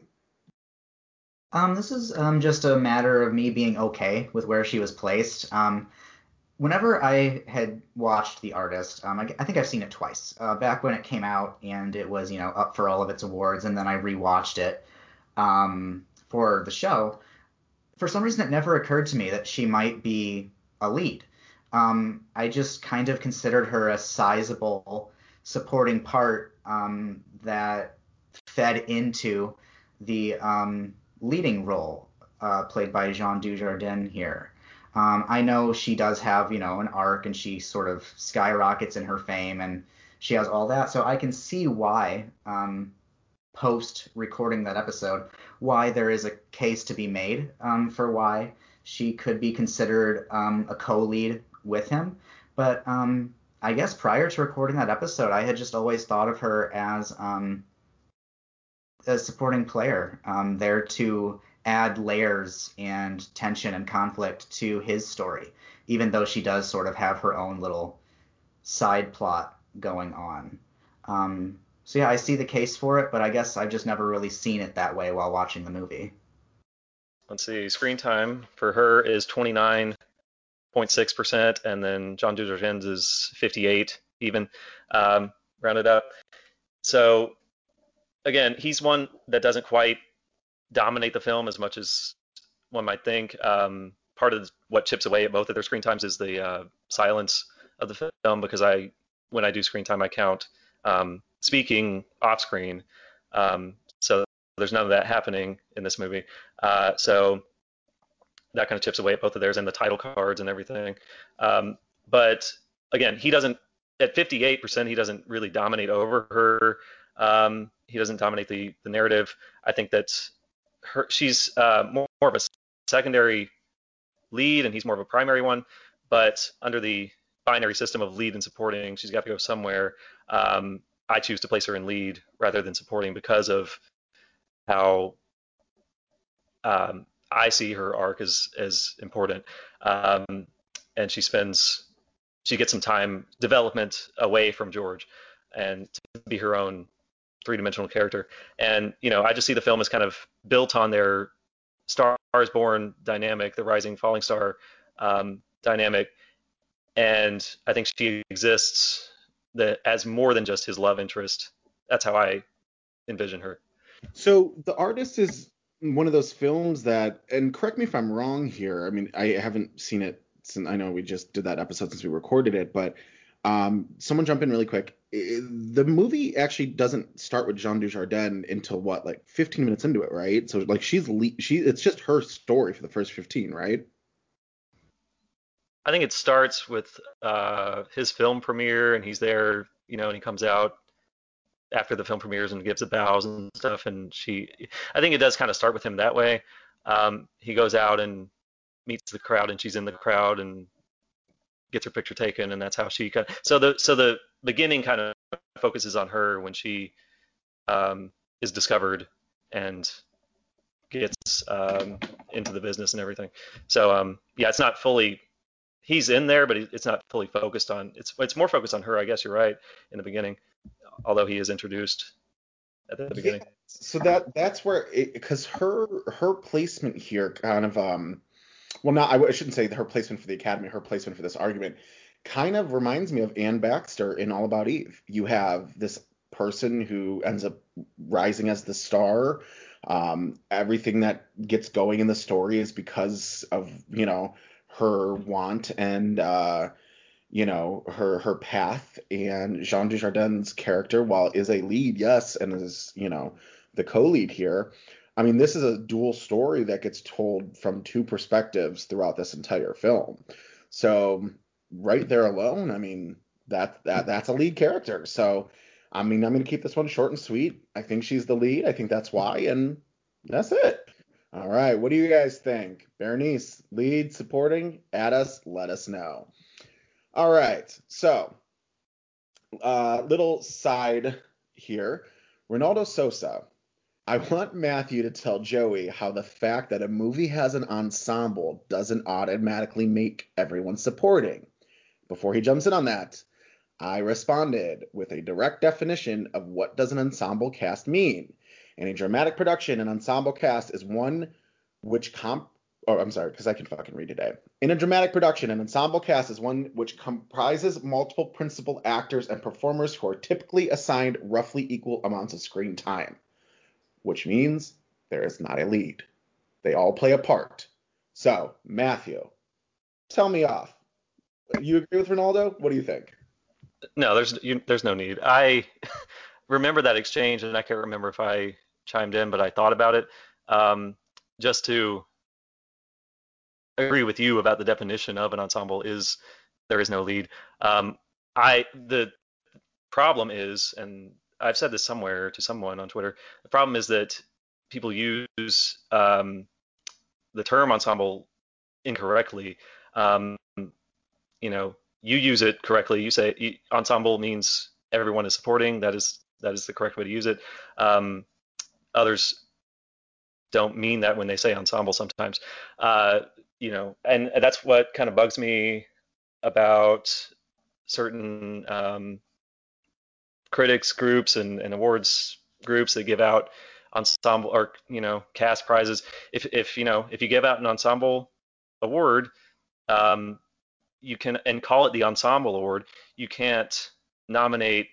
Um, this is um, just a matter of me being okay with where she was placed. Um, whenever I had watched The Artist, um, I, I, think I've seen it twice. Uh, back when it came out and it was, you know, up for all of its awards, and then I rewatched it um, for the show. For some reason, it never occurred to me that she might be a lead. Um, I just kind of considered her a sizable supporting part um, that fed into the um, leading role uh, played by Jean Dujardin here. Um, I know she does have, you know, an arc and she sort of skyrockets in her fame and she has all that. So I can see why, um, post recording that episode, why there is a case to be made um, for why she could be considered um, a co lead with him. But um, I guess prior to recording that episode, I had just always thought of her as um, a supporting player there to add layers and tension and conflict to his story, even though she does sort of have her own little side plot going on. Um, so yeah, I see the case for it, but I guess I've just never really seen it that way while watching the movie. Let's see, screen time for her is 29.6%, and then John Dujardin's is 58 even, um, rounded up. So again, he's one that doesn't quite dominate the film as much as one might think. Um, part of what chips away at both of their screen times is the uh, silence of the film because I, when I do screen time, I count um, speaking off screen. Um, so there's none of that happening in this movie. Uh, so that kind of chips away at both of theirs and the title cards and everything. Um, but again, he doesn't at 58%. He doesn't really dominate over her. Um, he doesn't dominate the the narrative. I think that her she's uh, more, more of a secondary lead and he's more of a primary one. But under the binary system of lead and supporting, she's got to go somewhere. Um, I choose to place her in lead rather than supporting because of how um, I see her arc as as important. Um, and she spends she gets some time development away from George and to be her own three-dimensional character. And you know, I just see the film as kind of built on their Stars Born dynamic, the rising falling star um, dynamic, and I think she exists that as more than just his love interest. That's how I envision her. So the artist is one of those films that, and correct me if I'm wrong here. I mean, I haven't seen it since I know we just did that episode since we recorded it, but um, someone jump in really quick. The movie actually doesn't start with Jean Dujardin until what, like 15 minutes into it, right? So like she's le- she, it's just her story for the first 15, right? I think it starts with uh, his film premiere, and he's there, you know, and he comes out after the film premieres and gives the bows and stuff. And she, I think it does kind of start with him that way. Um, he goes out and meets the crowd, and she's in the crowd, and gets her picture taken, and that's how she kind of. So the so the beginning kind of focuses on her when she um, is discovered and gets um, into the business and everything. So um, yeah, it's not fully. He's in there, but it's not fully focused on. It's it's more focused on her. I guess you're right in the beginning, although he is introduced at the beginning. Yeah, so that that's where because her her placement here kind of um well, not I, I shouldn't say her placement for the Academy, her placement for this argument kind of reminds me of Anne Baxter in All About Eve. You have this person who ends up rising as the star. Um, everything that gets going in the story is because of you know her want and uh, you know her her path. And Jean Dujardin's character, while is a lead, yes, and is you know the co-lead here, I mean, this is a dual story that gets told from two perspectives throughout this entire film. So right there alone, I mean, that that that's a lead character. So I mean, I'm gonna keep this one short and sweet. I think she's the lead. I think that's why, and that's it. All right, what do you guys think? Berenice, lead, supporting? Add us, let us know. All right, so uh, little side here. Ronaldo Sosa. I want Matthew to tell Joey how the fact that a movie has an ensemble doesn't automatically make everyone supporting. Before he jumps in on that, I responded with a direct definition of what does an ensemble cast mean. In a dramatic production, an ensemble cast is one which comp oh I'm sorry, because I can fucking read today. In a dramatic production, an ensemble cast is one which comprises multiple principal actors and performers who are typically assigned roughly equal amounts of screen time, which means there is not a lead. They all play a part. So, Matthew, tell me off. You agree with Ronaldo? What do you think? No, there's you, there's no need. I remember that exchange, and I can't remember if I chimed in, but I thought about it. Um, just to agree with you about the definition of an ensemble is there is no lead. Um, I the problem is, and I've said this somewhere to someone on Twitter. The problem is that people use um, the term ensemble incorrectly. Um, you know, you use it correctly. You say ensemble means everyone is supporting. That is that is the correct way to use it. Um, others don't mean that when they say ensemble sometimes. Uh, you know, and that's what kind of bugs me about certain um, critics groups and, and awards groups that give out ensemble or you know cast prizes. If if you know if you give out an ensemble award, um, you can and call it the ensemble award. You can't nominate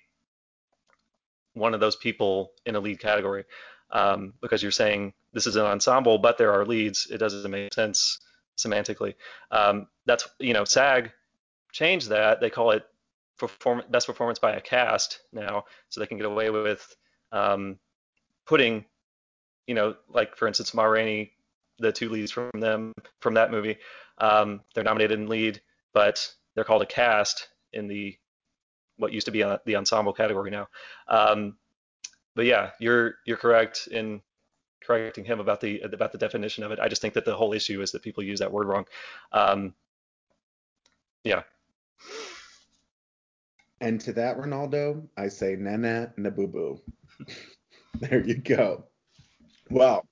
one of those people in a lead category um, because you're saying this is an ensemble, but there are leads. It doesn't make sense semantically. Um, that's you know SAG changed that. They call it perform- best performance by a cast now, so they can get away with um, putting you know like for instance Ma Rainey, the two leads from them from that movie, um, they're nominated in lead, but they're called a cast in the what used to be the ensemble category now. Um, but yeah, you're you're correct in correcting him about the about the definition of it. I just think that the whole issue is that people use that word wrong. Um, yeah. And to that, Ronaldo, I say nana nabubu. there you go. Well,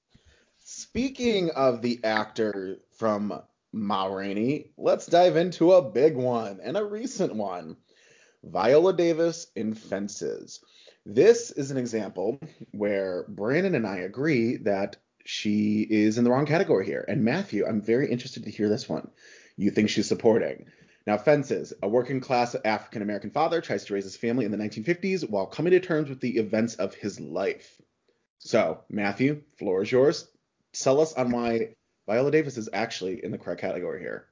speaking of the actor from Ma Rainey, let's dive into a big one and a recent one. Viola Davis in Fences. This is an example where Brandon and I agree that she is in the wrong category here. And Matthew, I'm very interested to hear this one. You think she's supporting. Now, Fences, a working class African American father tries to raise his family in the 1950s while coming to terms with the events of his life. So, Matthew, floor is yours. Tell us on why Viola Davis is actually in the correct category here.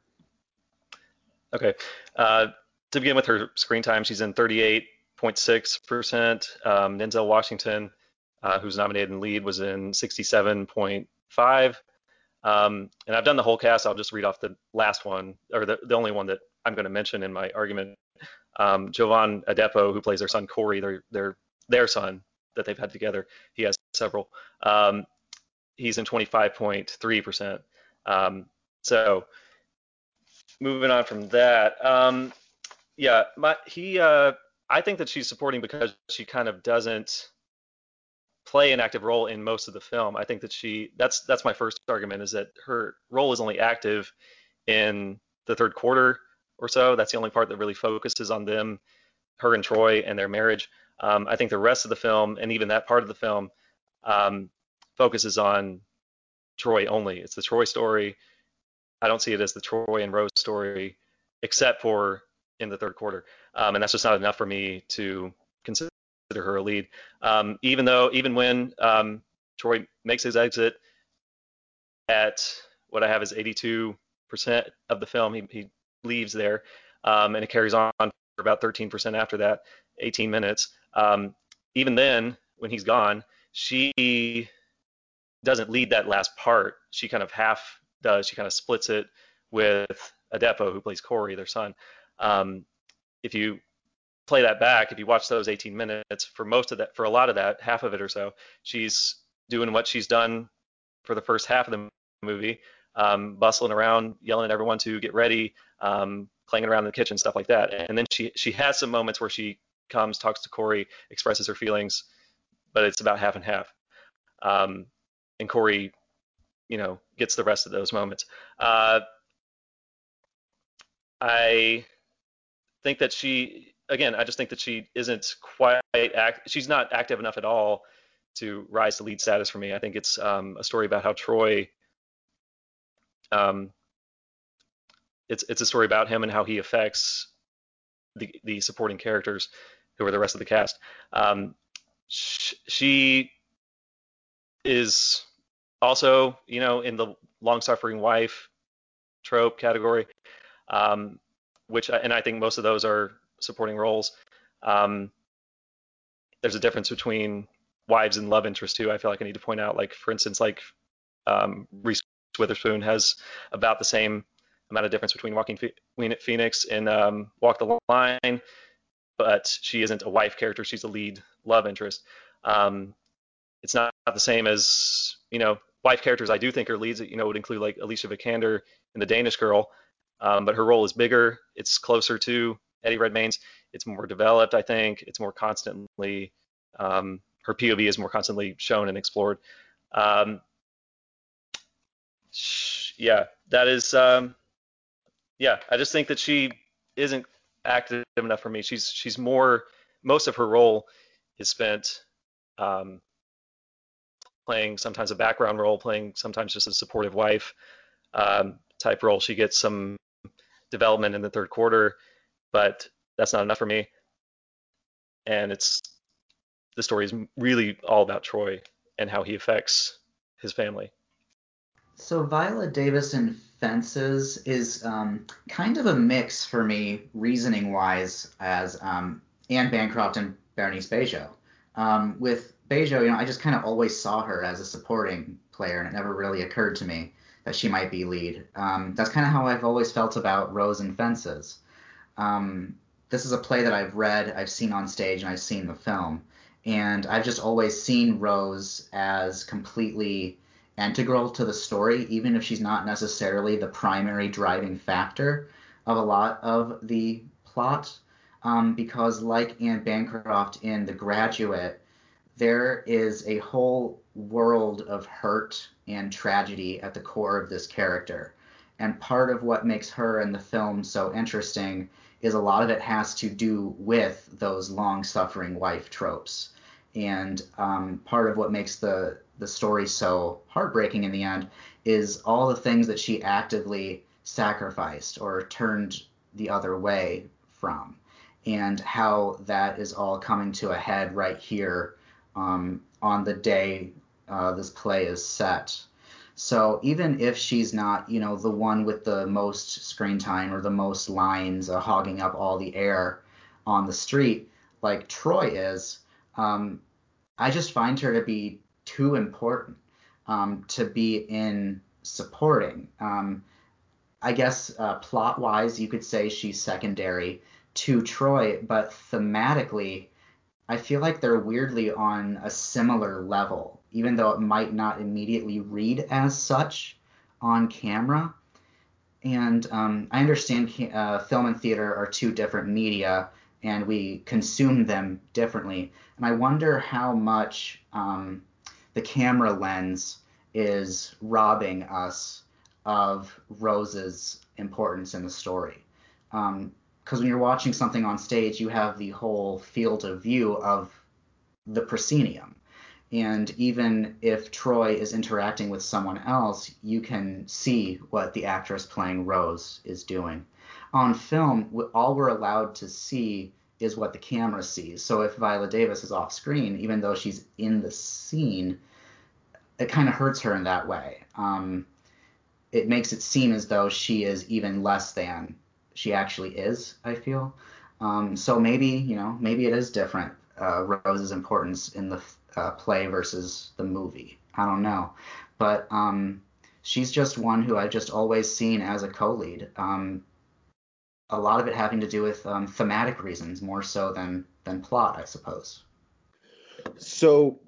Okay. Uh, to begin with her screen time, she's in 38 0.6%. Um, Denzel Washington, uh, who's nominated in lead, was in 67.5. Um, and I've done the whole cast. I'll just read off the last one, or the, the only one that I'm going to mention in my argument. Um, Jovan Adepo, who plays their son Corey, their their their son that they've had together. He has several. Um, he's in 25.3%. Um, so moving on from that, um, yeah, my, he uh, I think that she's supporting because she kind of doesn't play an active role in most of the film. I think that she that's that's my first argument is that her role is only active in the third quarter or so. That's the only part that really focuses on them, her and Troy and their marriage. Um, I think the rest of the film and even that part of the film um, focuses on Troy only. It's the Troy story. I don't see it as the Troy and Rose story, except for in the third quarter, um, and that's just not enough for me to consider her a lead. Um, even though, even when um, Troy makes his exit at what I have is 82% of the film, he, he leaves there, um, and it carries on for about 13% after that, 18 minutes. Um, even then, when he's gone, she doesn't lead that last part. She kind of half does. She kind of splits it with Adepo, who plays Corey, their son. Um, if you play that back, if you watch those 18 minutes, for most of that, for a lot of that, half of it or so, she's doing what she's done for the first half of the movie, um, bustling around, yelling at everyone to get ready, um, playing around in the kitchen, stuff like that. And then she she has some moments where she comes, talks to Corey, expresses her feelings, but it's about half and half. Um, and Corey, you know, gets the rest of those moments. Uh, I think that she, again, I just think that she isn't quite act. She's not active enough at all to rise to lead status for me. I think it's um, a story about how Troy. Um, it's it's a story about him and how he affects the the supporting characters, who are the rest of the cast. Um, sh- she is also, you know, in the long-suffering wife trope category, um, which and I think most of those are supporting roles. Um, there's a difference between wives and love interest too. I feel like I need to point out, like for instance, like um, Reese Witherspoon has about the same amount of difference between Joaquin Phoenix and um, Walk the Line, but she isn't a wife character. She's a lead love interest. Um, it's not, not the same as you know wife characters. I do think are leads. You know, would include like Alicia Vikander in The Danish Girl, um, but her role is bigger. It's closer to Eddie Redmayne's. It's more developed. I think it's more constantly. Um, her POV is more constantly shown and explored. Um, yeah, that is. Um, yeah, I just think that she isn't active enough for me. She's she's more. Most of her role is spent um, playing sometimes a background role, playing sometimes just a supportive wife um, type role. She gets some development in the third quarter, but that's not enough for me. And it's the story is really all about Troy and how he affects his family. So Viola Davis in Fences is um, kind of a mix for me, reasoning wise, as um, Anne Bancroft and Bernice Bejo. Um, with Bejo, you know, I just kind of always saw her as a supporting player, and it never really occurred to me that she might be lead. Um, that's kind of how I've always felt about Rose and Fences. Um, this is a play that I've read, I've seen on stage, and I've seen the film, and I've just always seen Rose as completely integral to the story, even if she's not necessarily the primary driving factor of a lot of the plot. Um, because, like Anne Bancroft in The Graduate, there is a whole world of hurt and tragedy at the core of this character. And part of what makes her and the film so interesting is a lot of it has to do with those long suffering wife tropes. And um, part of what makes the, the story so heartbreaking in the end is all the things that she actively sacrificed or turned the other way from, and how that is all coming to a head right here um, on the day uh, this play is set. So even if she's not, you know, the one with the most screen time or the most lines uh, hogging up all the air on the street, like Troy is, um, I just find her to be too important um, to be in supporting. Um, I guess uh, plot wise, you could say she's secondary to Troy, but thematically, I feel like they're weirdly on a similar level, even though it might not immediately read as such on camera. And um, I understand uh, film and theater are two different media, and we consume them differently. And I wonder how much um, the camera lens is robbing us of Rose's importance in the story. Um, because when you're watching something on stage, you have the whole field of view of the proscenium. And even if Troy is interacting with someone else, you can see what the actress playing Rose is doing. On film, all we're allowed to see is what the camera sees. So if Viola Davis is off screen, even though she's in the scene, it kind of hurts her in that way. Um, it makes it seem as though she is even less than she actually is. I feel. Um, so maybe you know maybe it is different. Uh, Rose's importance in the uh, play versus the movie. I don't know, but um, she's just one who I've just always seen as a co-lead. Um, a lot of it having to do with um, thematic reasons more so than than plot, I suppose. So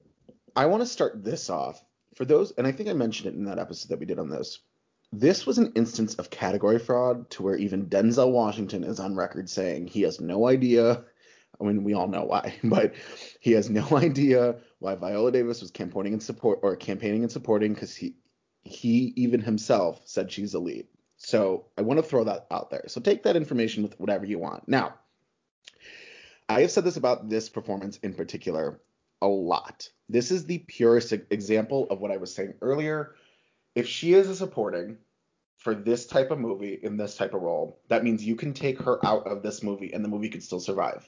I want to start this off for those, and I think I mentioned it in that episode that we did on this. This was an instance of category fraud to where even Denzel Washington is on record saying he has no idea. I mean, we all know why, but he has no idea why Viola Davis was campaigning and support or campaigning and supporting because he he even himself said she's lead. So I want to throw that out there. So take that information with whatever you want. Now, I have said this about this performance in particular a lot. This is the purest example of what I was saying earlier. If she is a supporting for this type of movie in this type of role, that means you can take her out of this movie and the movie could still survive.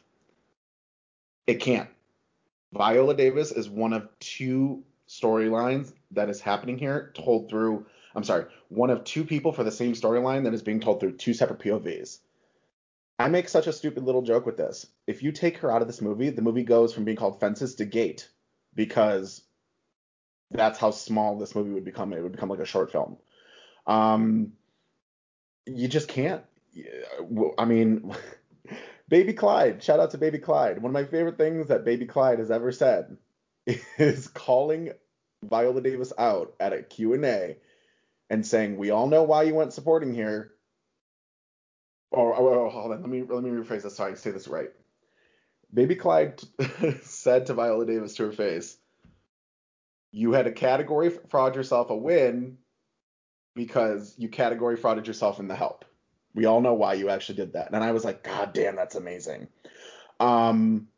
It can't. Viola Davis is one of two storylines that is happening here told through I'm sorry, one of two people for the same storyline that is being told through two separate POVs. I make such a stupid little joke with this. If you take her out of this movie, the movie goes from being called Fences to Gate because that's how small this movie would become. It would become like a short film. Um, you just can't. I mean, Baby Clyde. Shout out to Baby Clyde. One of my favorite things that Baby Clyde has ever said is calling Viola Davis out at a Q&A and saying, "We all know why you went supporting here." Or, or hold on, let me let me rephrase this so I say this right. Baby Clyde said to Viola Davis to her face, "You had a category fraud yourself a win because you category frauded yourself in the help. We all know why you actually did that." And I was like, "God damn, that's amazing." Um,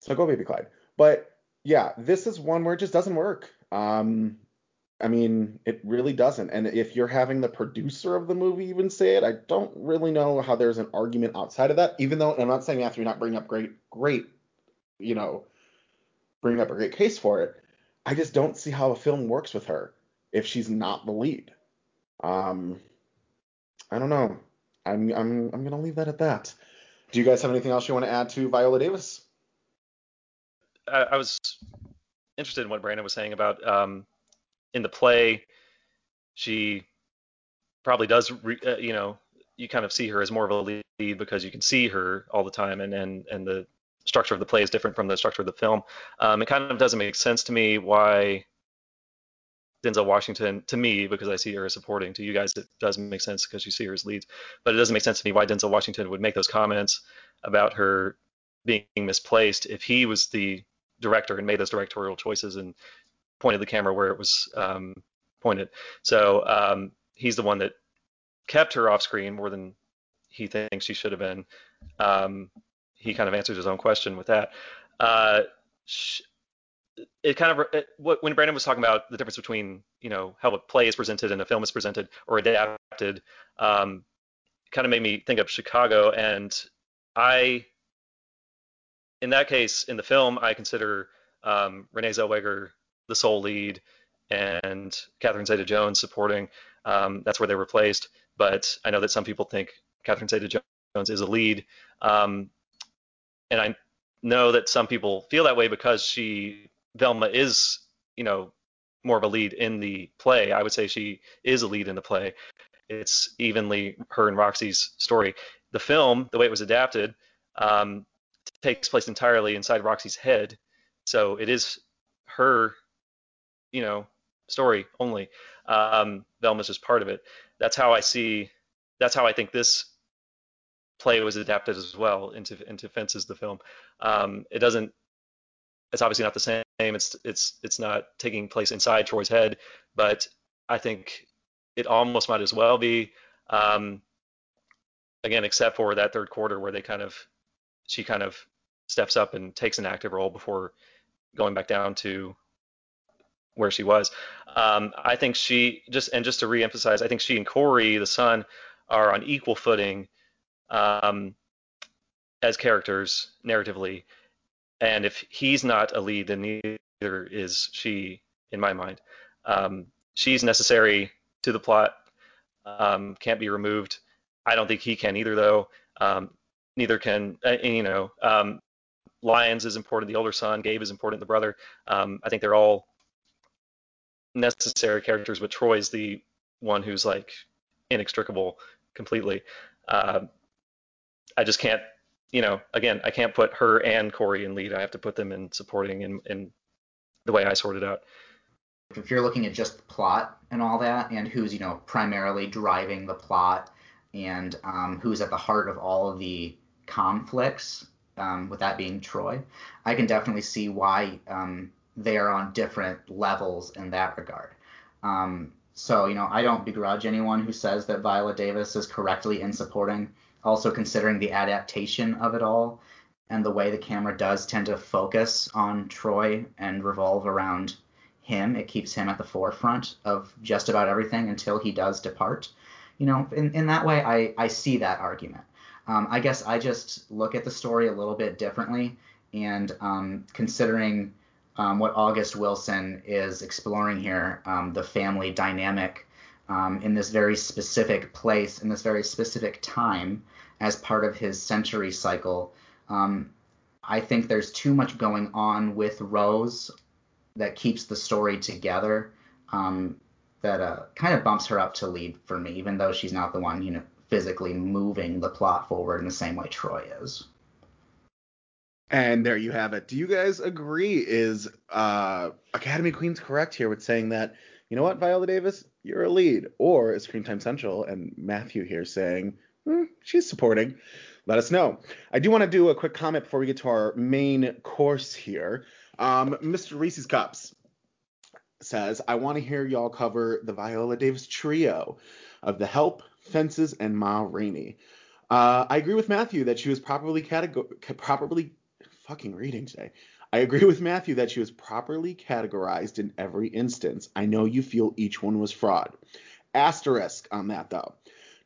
so go, Baby Clyde. But yeah, this is one where it just doesn't work. Um, I mean, it really doesn't. And if you're having the producer of the movie even say it, I don't really know how there's an argument outside of that. Even though I'm not saying after you're not bringing up great, great, you know, bring up a great case for it. I just don't see how a film works with her if she's not the lead. Um, I don't know. I'm I'm I'm gonna leave that at that. Do you guys have anything else you want to add to Viola Davis? I, I was interested in what Brandon was saying about um, in the play, she probably does, re, uh, you know, you kind of see her as more of a lead because you can see her all the time, and and and the structure of the play is different from the structure of the film. Um, it kind of doesn't make sense to me why Denzel Washington, to me, because I see her as supporting. To you guys, it doesn't make sense because you see her as leads, but it doesn't make sense to me why Denzel Washington would make those comments about her being misplaced if he was the director and made those directorial choices and pointed the camera where it was um, pointed. So um, he's the one that kept her off screen more than he thinks she should have been. Um, he kind of answers his own question with that. Uh, it kind of it, when Brandon was talking about the difference between you know how a play is presented and a film is presented or adapted, um, kind of made me think of Chicago. And I, in that case, in the film, I consider um, Renee Zellweger the sole lead and Catherine Zeta-Jones supporting. Um, that's where they were placed. But I know that some people think Catherine Zeta-Jones is a lead, um, and I know that some people feel that way because she Velma is, you know, more of a lead in the play. I would say she is a lead in the play. It's evenly her and Roxie's story. The film, the way it was adapted, um, takes place entirely inside Roxie's head, so it is her you know story only. Um, Velma's just part of it. That's how I see. That's how I think this play was adapted as well into into Fences the film. Um, it doesn't. It's obviously not the same. It's it's it's not taking place inside Troy's head, but I think it almost might as well be. Um, again, except for that third quarter where they kind of she kind of steps up and takes an active role before going back down to where she was. Um, I think she just and just to reemphasize, I think she and Corey, the son, are on equal footing um, as characters narratively. And if he's not a lead, then neither is she, in my mind. Um, she's necessary to the plot, um, can't be removed. I don't think he can either, though. Um, neither can, uh, you know, um, Lyons is important, the older son. Gabe is important, the brother. I think they're all necessary characters, but Troy's the one who's like inextricable completely. Uh, I just can't, you know, again, I can't put her and Corey in lead. I have to put them in supporting in, in the way I sorted out. if you're looking at just the plot and all that, and who's you know primarily driving the plot, and um, who's at the heart of all of the conflicts, um, with that being Troy, I can definitely see why um, they are on different levels in that regard. Um, so you know, I don't begrudge anyone who says that Viola Davis is correctly in supporting. Also considering the adaptation of it all and the way the camera does tend to focus on Troy and revolve around him, it keeps him at the forefront of just about everything until he does depart. You know, in, in that way, I, I see that argument. Um, I guess I just look at the story a little bit differently, and um, considering um, what August Wilson is exploring here, um, the family dynamic um, in this very specific place, in this very specific time, as part of his century cycle, um, I think there's too much going on with Rose that keeps the story together. Um, that uh, kind of bumps her up to lead for me, even though she's not the one, you know, physically moving the plot forward in the same way Troy is. And there you have it. Do you guys agree? Is uh, Academy Queen's correct here with saying that, you know what, Viola Davis, you're a lead? Or is Screen Time Central and Matthew here saying, hmm, she's supporting? Let us know. I do want to do a quick comment before we get to our main course here. Um, Mr. Reese's Cups says, I want to hear y'all cover the Viola Davis trio of The Help, Fences, and Ma Rainey. Uh, I agree with Matthew that she was properly categor- properly fucking reading today. I agree with Matthew that she was properly categorized in every instance. I know you feel each one was fraud. Asterisk on that though.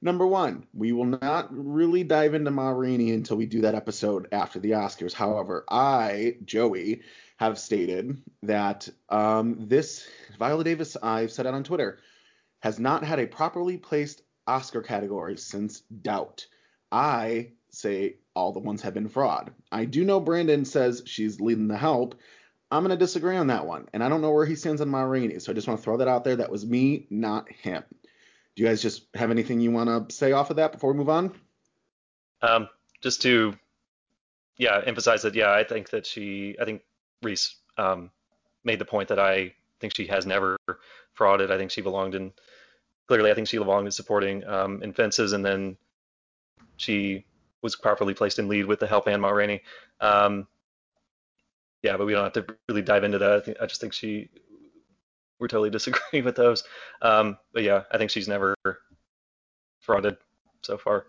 Number one, we will not really dive into Ma Rainey until we do that episode after the Oscars. However, I, Joey, have stated that um, this Viola Davis, I've said it on Twitter, has not had a properly placed Oscar category since Doubt. I say all the ones have been fraud. I do know Brandon says she's leading the help. I'm going to disagree on that one. And I don't know where he stands on Ma Rainey. So I just want to throw that out there. That was me, not him. Do you guys just have anything you want to say off of that before we move on? Um, just to, yeah, emphasize that. Yeah, I think that she, I think Reese um, made the point that I think she has never frauded. I think she belonged in, clearly, I think she belonged in supporting um, in fences, and then she was properly placed in lead with the help and Ma Rainey. Um, yeah, but we don't have to really dive into that. I, think, I just think she we're totally disagreeing with those. Um, but yeah, I think she's never frauded so far.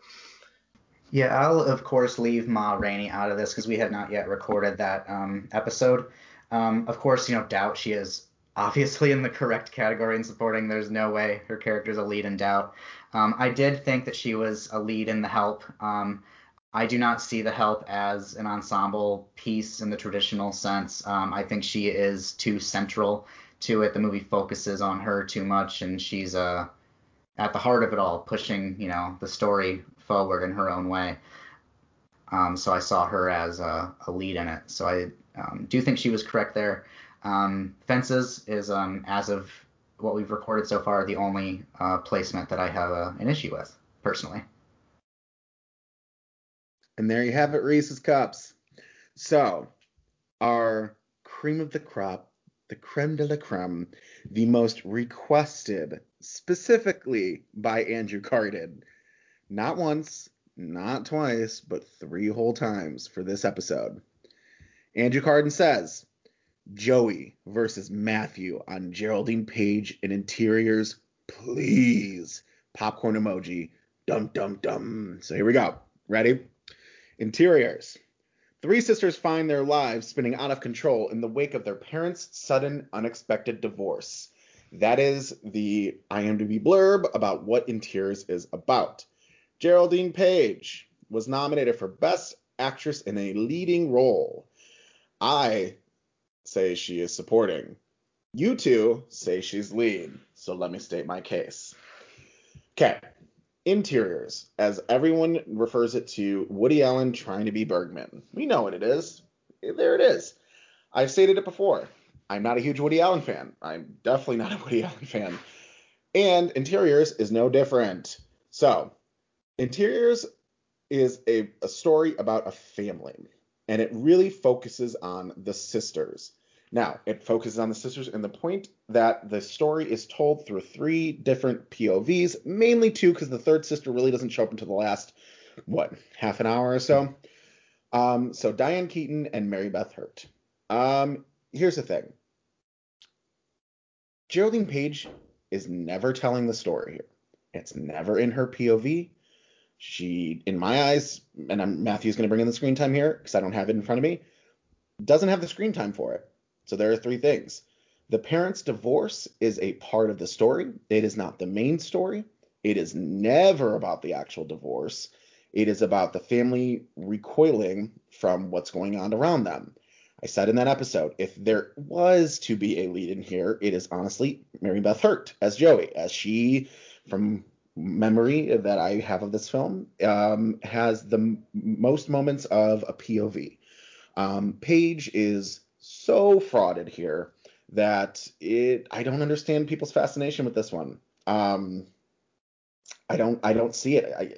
Yeah, I'll of course leave Ma Rainey out of this because we have not yet recorded that um, episode. Um, of course, you know, doubt she is obviously in the correct category in supporting. There's no way her character's a lead in doubt. Um, I did think that she was a lead in the help. Um, I do not see the help as an ensemble piece in the traditional sense. Um, I think she is too central to it. The movie focuses on her too much, and she's uh, at the heart of it all, pushing you know the story forward in her own way. Um, so I saw her as a, a, lead in it. So I um, do think she was correct there. Um, Fences is, um, as of what we've recorded so far, the only uh, placement that I have uh, an issue with personally. And there you have it, Reese's Cups. So, our cream of the crop the creme de la creme, the most requested specifically by Andrew Carden. Not once, not twice, but three whole times for this episode. Andrew Carden says Joey versus Matthew on Geraldine Page in interiors, please. Popcorn emoji. Dum dum dum. So here we go. Ready? Interiors. Three sisters find their lives spinning out of control in the wake of their parents' sudden, unexpected divorce. That is the IMDb blurb about what Interiors is about. Geraldine Page was nominated for Best Actress in a Leading Role. I say she is supporting. You two say she's lead. So let me state my case. Okay, Interiors, as everyone refers it to Woody Allen trying to be Bergman. We know what it is. There it is. I've stated it before. I'm not a huge Woody Allen fan. I'm definitely not a Woody Allen fan. And Interiors is no different. So, Interiors is a, a story about a family, and it really focuses on the sisters. Now, it focuses on the sisters and the point that the story is told through three different POVs, mainly two because the third sister really doesn't show up until the last, what, half an hour or so. Um, so Diane Keaton and Mary Beth Hurt. Um, here's the thing. Geraldine Page is never telling the story here. It's never in her POV. She, in my eyes, and I'm, Matthew's going to bring in the screen time here because I don't have it in front of me, doesn't have the screen time for it. So there are three things. The parents' divorce is a part of the story. It is not the main story. It is never about the actual divorce. It is about the family recoiling from what's going on around them. I said in that episode, if there was to be a lead in here, it is honestly Mary Beth Hurt as Joey, as she, from memory that I have of this film, um, has the m- most moments of a POV. Um, Page is so frauded here that it I don't understand people's fascination with this one. Um, I don't I don't see it. I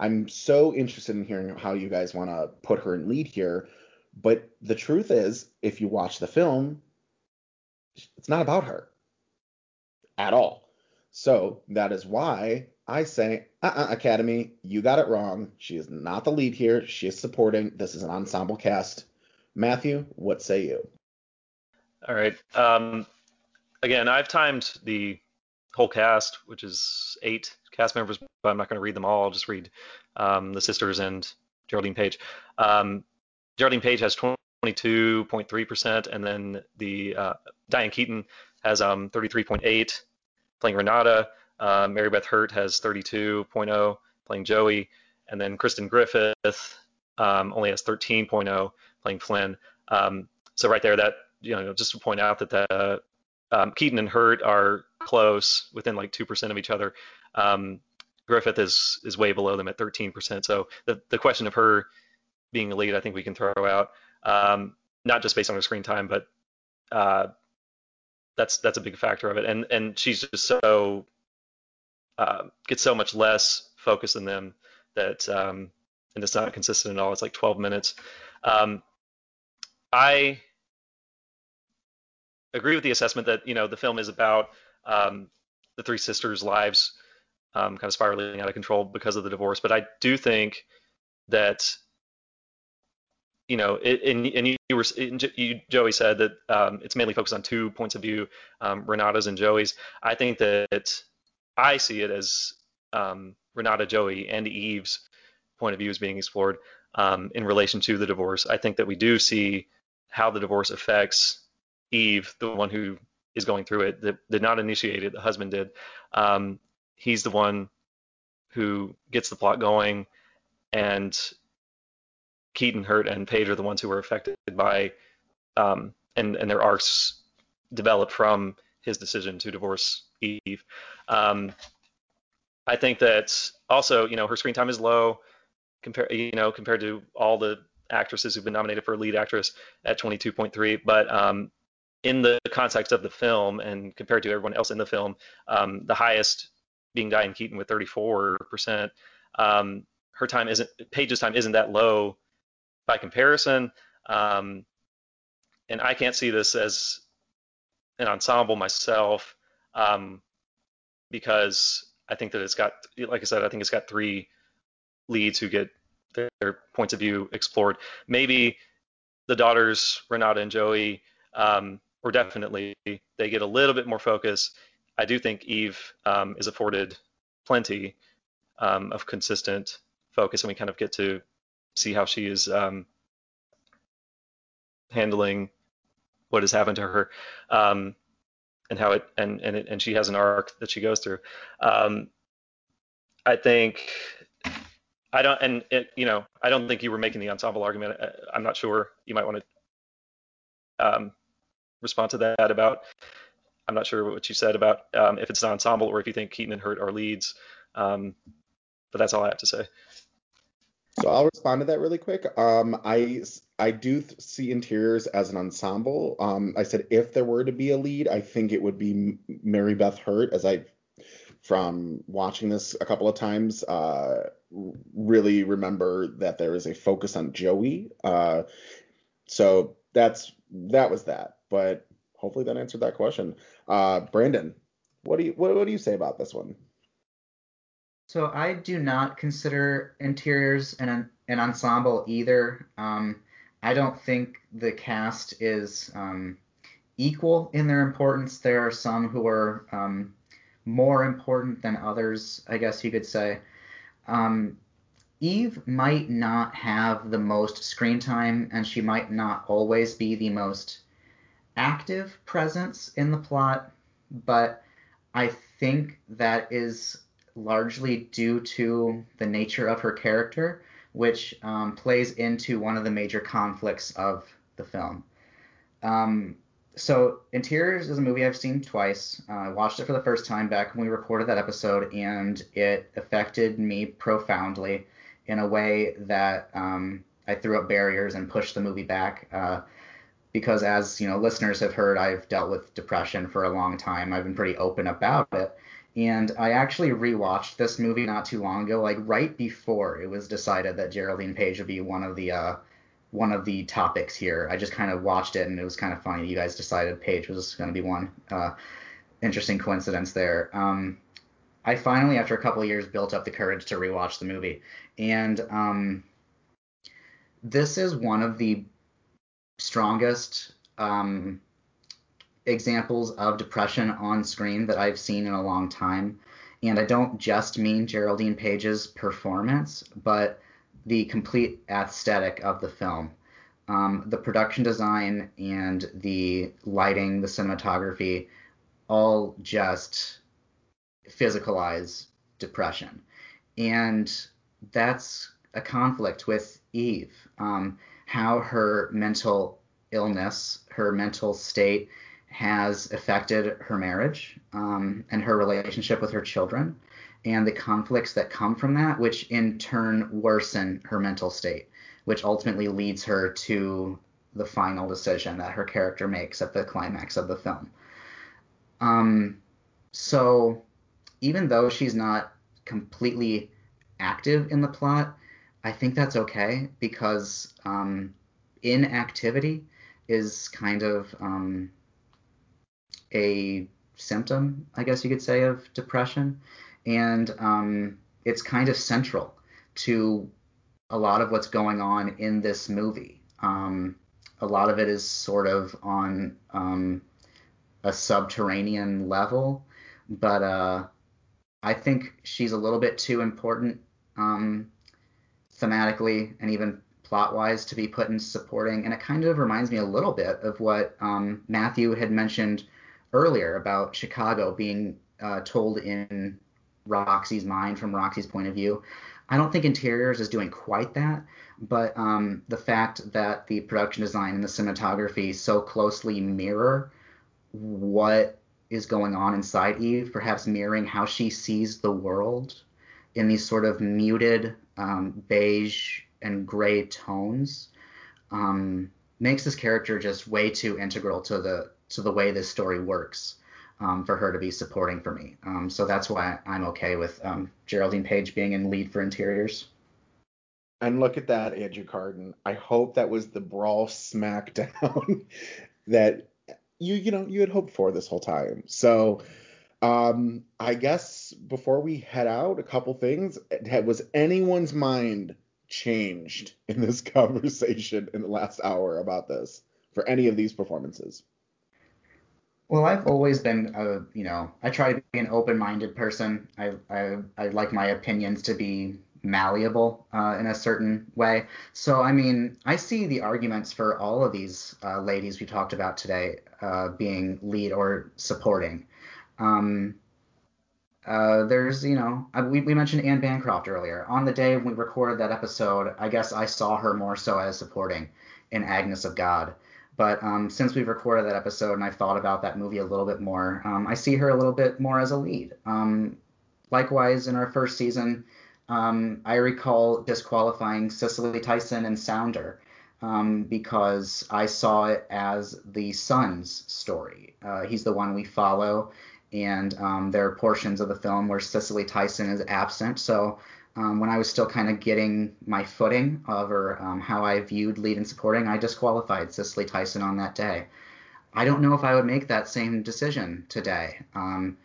I'm so interested in hearing how you guys want to put her in lead here, but the truth is, if you watch the film, it's not about her at all. So that is why I say, uh-uh, Academy, you got it wrong. She is not the lead here. She is supporting. This is an ensemble cast. Matthew, what say you? All right. Um, again, I've timed the whole cast, which is eight cast members, but I'm not going to read them all. I'll just read um, the sisters and Geraldine Page. Um, Geraldine Page has 22.3%, and then the uh, Diane Keaton has um, 33.8, playing Renata. Uh, Mary Beth Hurt has 32.0, playing Joey, and then Kristin Griffith um, only has 13.0, playing Flynn. Um, so right there, that you know, just to point out that the um, Keaton and Hurt are close, within like two percent of each other. Um, Griffith is is way below them at 13%. So the the question of her being a lead, I think we can throw out, um, not just based on her screen time, but uh, that's that's a big factor of it. And and she's just so uh, gets so much less focus than them that um, and it's not consistent at all. It's like 12 minutes. Um, I agree with the assessment that you know the film is about um, the three sisters' lives um, kind of spiraling out of control because of the divorce. But I do think that you know, it, and, and you, were you, Joey said that um, it's mainly focused on two points of view, um, Renata's and Joey's. I think that I see it as um, Renata, Joey, and Eve's point of view is being explored um, in relation to the divorce. I think that we do see how the divorce affects Eve, the one who is going through it, that did not initiate it, the husband did. Um, he's the one who gets the plot going, and Keaton, Hurt, and Page are the ones who were affected by, um, and and their arcs developed from his decision to divorce Eve. Um, I think that also, you know, her screen time is low compared, you know, compared to all the actresses who've been nominated for lead actress at 22.3. But um, in the context of the film and compared to everyone else in the film, um, the highest being Diane Keaton with 34%. Um, her time isn't Page's time isn't that low by comparison. Um, and I can't see this as an ensemble myself um, because I think that it's got, like I said, I think it's got three leads who get their, their points of view explored. Maybe the daughters, Renata and Joey, um, or definitely they get a little bit more focus. I do think Eve um, is afforded plenty um, of consistent focus, and we kind of get to see how she is um, handling what has happened to her, um, and how it and and it, and she has an arc that she goes through. Um, I think I don't, and it, you know, I don't think you were making the ensemble argument. Uh, I'm not sure. You might want to um, respond to that about. I'm not sure what you said about um, if it's an ensemble or if you think Keaton and Hurt are leads. Um, but that's all I have to say. So I'll respond to that really quick. Um, I I do th- see interiors as an ensemble. Um, I said if there were to be a lead, I think it would be Mary Beth Hurt, as I from watching this a couple of times, uh, really remember that there is a focus on Joey. Uh, so that's that was that. But hopefully that answered that question. Uh, Brandon, what do you what, what do you say about this one? So I do not consider interiors an an ensemble either. Um, I don't think the cast is um, equal in their importance. There are some who are um, more important than others, I guess you could say. Um, Eve might not have the most screen time, and she might not always be the most active presence in the plot, but I think that is largely due to the nature of her character, which um, plays into one of the major conflicts of the film. Um, so, Interiors is a movie I've seen twice. Uh, I watched it for the first time back when we recorded that episode, and it affected me profoundly in a way that um, I threw up barriers and pushed the movie back. Uh, because as you know, listeners have heard, I've dealt with depression for a long time. I've been pretty open about it, and I actually rewatched this movie not too long ago, like right before it was decided that Geraldine Page would be one of the uh, one of the topics here. I just kind of watched it, and it was kind of funny. You guys decided Page was going to be one. Uh, interesting coincidence there. Um, I finally, after a couple years, built up the courage to rewatch the movie, and um, this is one of the strongest um, examples of depression on screen that I've seen in a long time. And I don't just mean Geraldine Page's performance, but the complete aesthetic of the film. Um, the production design and the lighting, the cinematography, all just physicalize depression. And that's a conflict with Eve. Um, how her mental illness, her mental state, has affected her marriage um, and her relationship with her children, and the conflicts that come from that, which in turn worsen her mental state, which ultimately leads her to the final decision that her character makes at the climax of the film. Um, so even though she's not completely active in the plot, I think that's okay because um, inactivity is kind of um, a symptom, I guess you could say, of depression. And um, it's kind of central to a lot of what's going on in this movie. Um, a lot of it is sort of on um, a subterranean level, but uh, I think she's a little bit too important um, thematically and even plot wise to be put in supporting. And it kind of reminds me a little bit of what um, Matthew had mentioned earlier about Chicago being uh, told in Roxie's mind from Roxie's point of view. I don't think Interiors is doing quite that, but um, the fact that the production design and the cinematography so closely mirror what is going on inside Eve, perhaps mirroring how she sees the world in these sort of muted um, beige and gray tones um, makes this character just way too integral to the to the way this story works um, for her to be supporting for me. Um, so that's why I'm okay with um, Geraldine Page being in lead for interiors. And look at that, Andrew Carden. I hope that was the brawl smackdown that you you know you had hoped for this whole time. So um, I guess before we head out, a couple things. Was anyone's mind changed in this conversation in the last hour about this for any of these performances? Well, I've always been a, you know, I try to be an open-minded person. I, I, I like my opinions to be malleable uh, in a certain way. So, I mean, I see the arguments for all of these uh, ladies we talked about today uh, being lead or supporting. Um, uh, there's, you know, we, we mentioned Anne Bancroft earlier. On the day we recorded that episode, I guess I saw her more so as supporting in Agnes of God. But um, since we've recorded that episode and I've thought about that movie a little bit more, um, I see her a little bit more as a lead. Um, likewise, in our first season, um, I recall disqualifying Cicely Tyson and Sounder um, because I saw it as the son's story. Uh, he's the one we follow and um, there are portions of the film where Cicely Tyson is absent. So um, when I was still kind of getting my footing over um, how I viewed lead and supporting, I disqualified Cicely Tyson on that day. I don't know if I would make that same decision today. Um,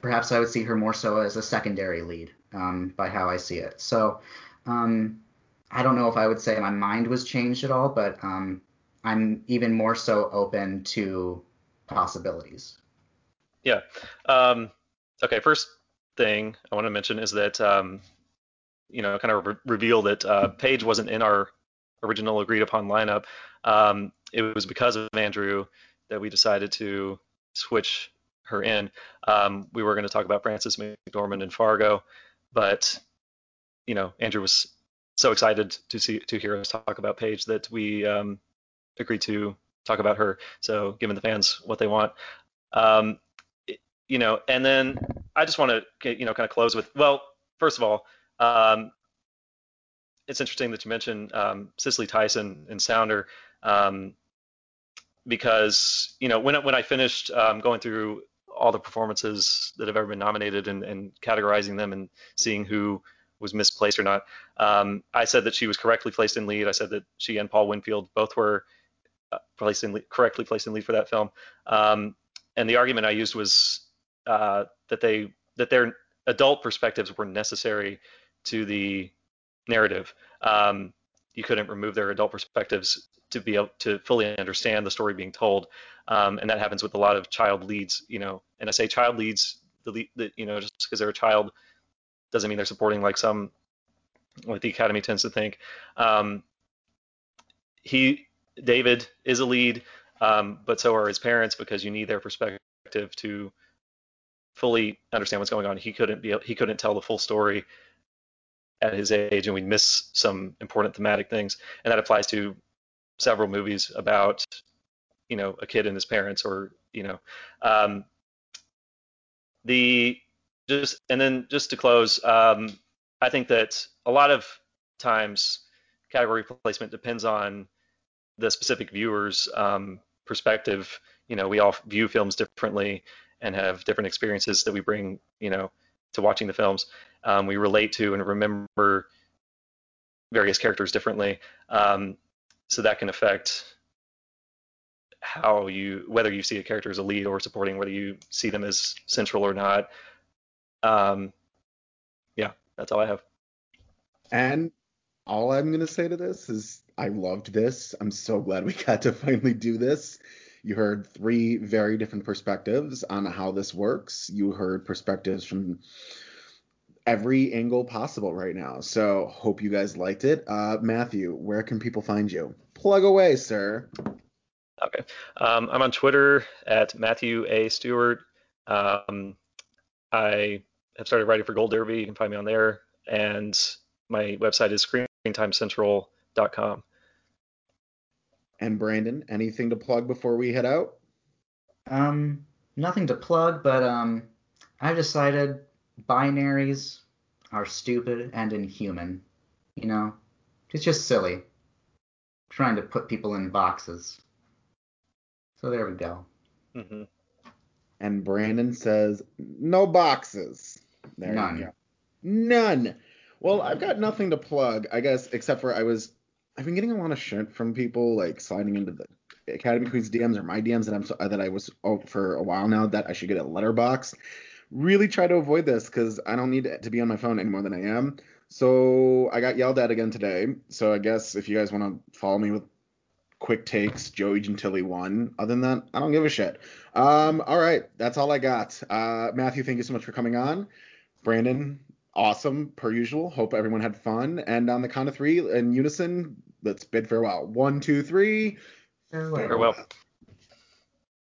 perhaps I would see her more so as a secondary lead um, by how I see it. So um, I don't know if I would say my mind was changed at all, but um, I'm even more so open to possibilities. Yeah. Okay. First thing I want to mention is that um, you know kind of re- reveal that uh, Page wasn't in our original agreed upon lineup. Um, it was because of Andrew that we decided to switch her in. Um, we were going to talk about Frances McDormand and Fargo, but you know Andrew was so excited to see to hear us talk about Page that we um, agreed to talk about her. So giving the fans what they want. Um, you know, and then I just want to you know kind of close with well, first of all, um, it's interesting that you mentioned um, Cicely Tyson and Sounder um, because you know when when I finished um, going through all the performances that have ever been nominated and, and categorizing them and seeing who was misplaced or not, um, I said that she was correctly placed in lead. I said that she and Paul Winfield both were uh, placed in correctly placed in lead for that film. Um, and the argument I used was uh, that they that their adult perspectives were necessary to the narrative. Um, you couldn't remove their adult perspectives to be able to fully understand the story being told, um, and that happens with a lot of child leads. You know, and I say child leads, the, the you know, just because they're a child doesn't mean they're supporting like some what the Academy tends to think. Um, he David is a lead, um, but so are his parents because you need their perspective to fully understand what's going on. He couldn't be he couldn't tell the full story at his age, and we'd miss some important thematic things. And that applies to several movies about you know a kid and his parents, or you know um, the just and then just to close, um, I think that a lot of times category placement depends on the specific viewer's um, perspective. You know, we all view films differently and have different experiences that we bring, you know, to watching the films. Um, we relate to and remember various characters differently, um, so that can affect how you whether you see a character as a lead or supporting, whether you see them as central or not. Um, yeah, that's all I have. And all I'm gonna say to this is I loved this. I'm so glad we got to finally do this. You heard three very different perspectives on how this works. You heard perspectives from every angle possible right now. So hope you guys liked it. Uh, Matthew, where can people find you? Plug away, sir. Okay. Um, I'm on Twitter at Matthew A. Stewart. Um, I have started writing for Gold Derby. You can find me on there. And my website is screentimecentral.com. And Brandon, anything to plug before we head out? Um, nothing to plug, but um, I've decided binaries are stupid and inhuman. You know, it's just silly trying to put people in boxes. So there we go. Mm-hmm. And Brandon says, no boxes. There None. you go. None. Well, I've got nothing to plug, I guess, except for I was I've been getting a lot of shit from people like sliding into the Academy Queens DMs or my DMs that I'm so, that I was out for a while now that I should get a Letterboxd. Really try to avoid this because I don't need to be on my phone any more than I am. So I got yelled at again today. So I guess if you guys want to follow me with quick takes, Joey Gentili won. Other than that, I don't give a shit. Um, all right, that's all I got. Uh, Matthew, thank you so much for coming on. Brandon, awesome per usual. Hope everyone had fun. And on the count of three in unison, let's bid farewell. One, two, three. Farewell. Farewell.